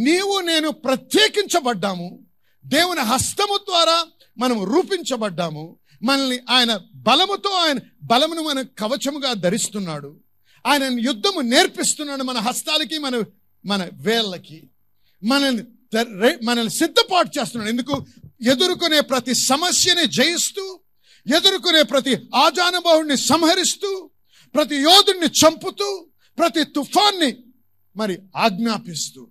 నీవు నేను ప్రత్యేకించబడ్డాము. దేవుని హస్తము ద్వారా మనం రూపించబడ్డాము. మనల్ని ఆయన బలముతో ఆయన బలమును మన కవచముగా ధరిస్తున్నాడు. ఆయన యుద్ధము నేర్పిస్తున్నాడు మన హస్తాలకి మన మన వేళ్ళకి. మనల్ని మనల్ని సిద్ధపాటు చేస్తున్నాడు. ఎందుకు? ఎదుర్కొనే ప్రతి సమస్యని జయిస్తూ ఎదుర్కొనే ప్రతి ఆజానుభావుడిని సంహరిస్తూ ప్రతి యోధుడిని చంపుతూ ప్రతి తుఫాన్ని మరి ఆజ్ఞాపిస్తూ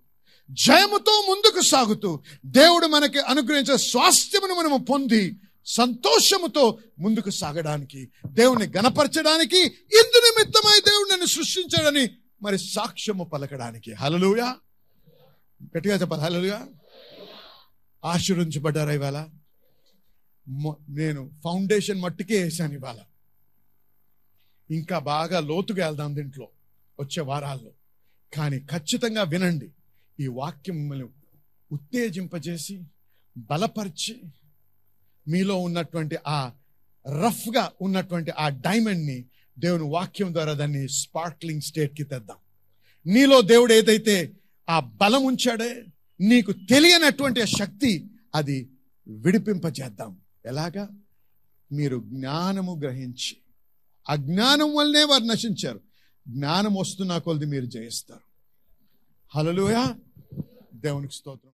జయముతో ముందుకు సాగుతూ దేవుడు మనకి అనుగ్రహించే స్వాస్థ్యమును మనము పొంది సంతోషముతో ముందుకు సాగడానికి దేవుని గణపరచడానికి ఇందు నిమిత్తమై దేవుడు నన్ను సృష్టించాడని మరి సాక్ష్యము పలకడానికి. హలలుయా గట్టిగా చెప్పాలి హలలుయా ఆశీర్వించబడ్డారా ఇవాళ? నేను ఫౌండేషన్ మట్టుకే వేసాను ఇవాళ. ఇంకా బాగా లోతుగా వెళ్దాం దీంట్లో వచ్చే వారాల్లో. కానీ ఖచ్చితంగా వినండి ఈ వాక్యం మిమ్మల్ని ఉత్తేజింపజేసి బలపరిచి మీలో ఉన్నటువంటి ఆ రఫ్గా ఉన్నటువంటి ఆ డైమండ్ని దేవుని వాక్యం ద్వారా దాన్ని స్పార్క్లింగ్ స్టేట్కి తెద్దాం. నీలో దేవుడు ఏదైతే ఆ బలం ఉంచాడే నీకు తెలియనటువంటి శక్తి అది విడిపింపజేద్దాం. ఎలాగా? మీరు జ్ఞానము గ్రహించి అజ్ఞానం వల్లనే వారు నశించారు. జ్ఞానం వస్తున్న కొలది మీరు జయిస్తారు. హలలుయా దేవునికి స్తోత్రం.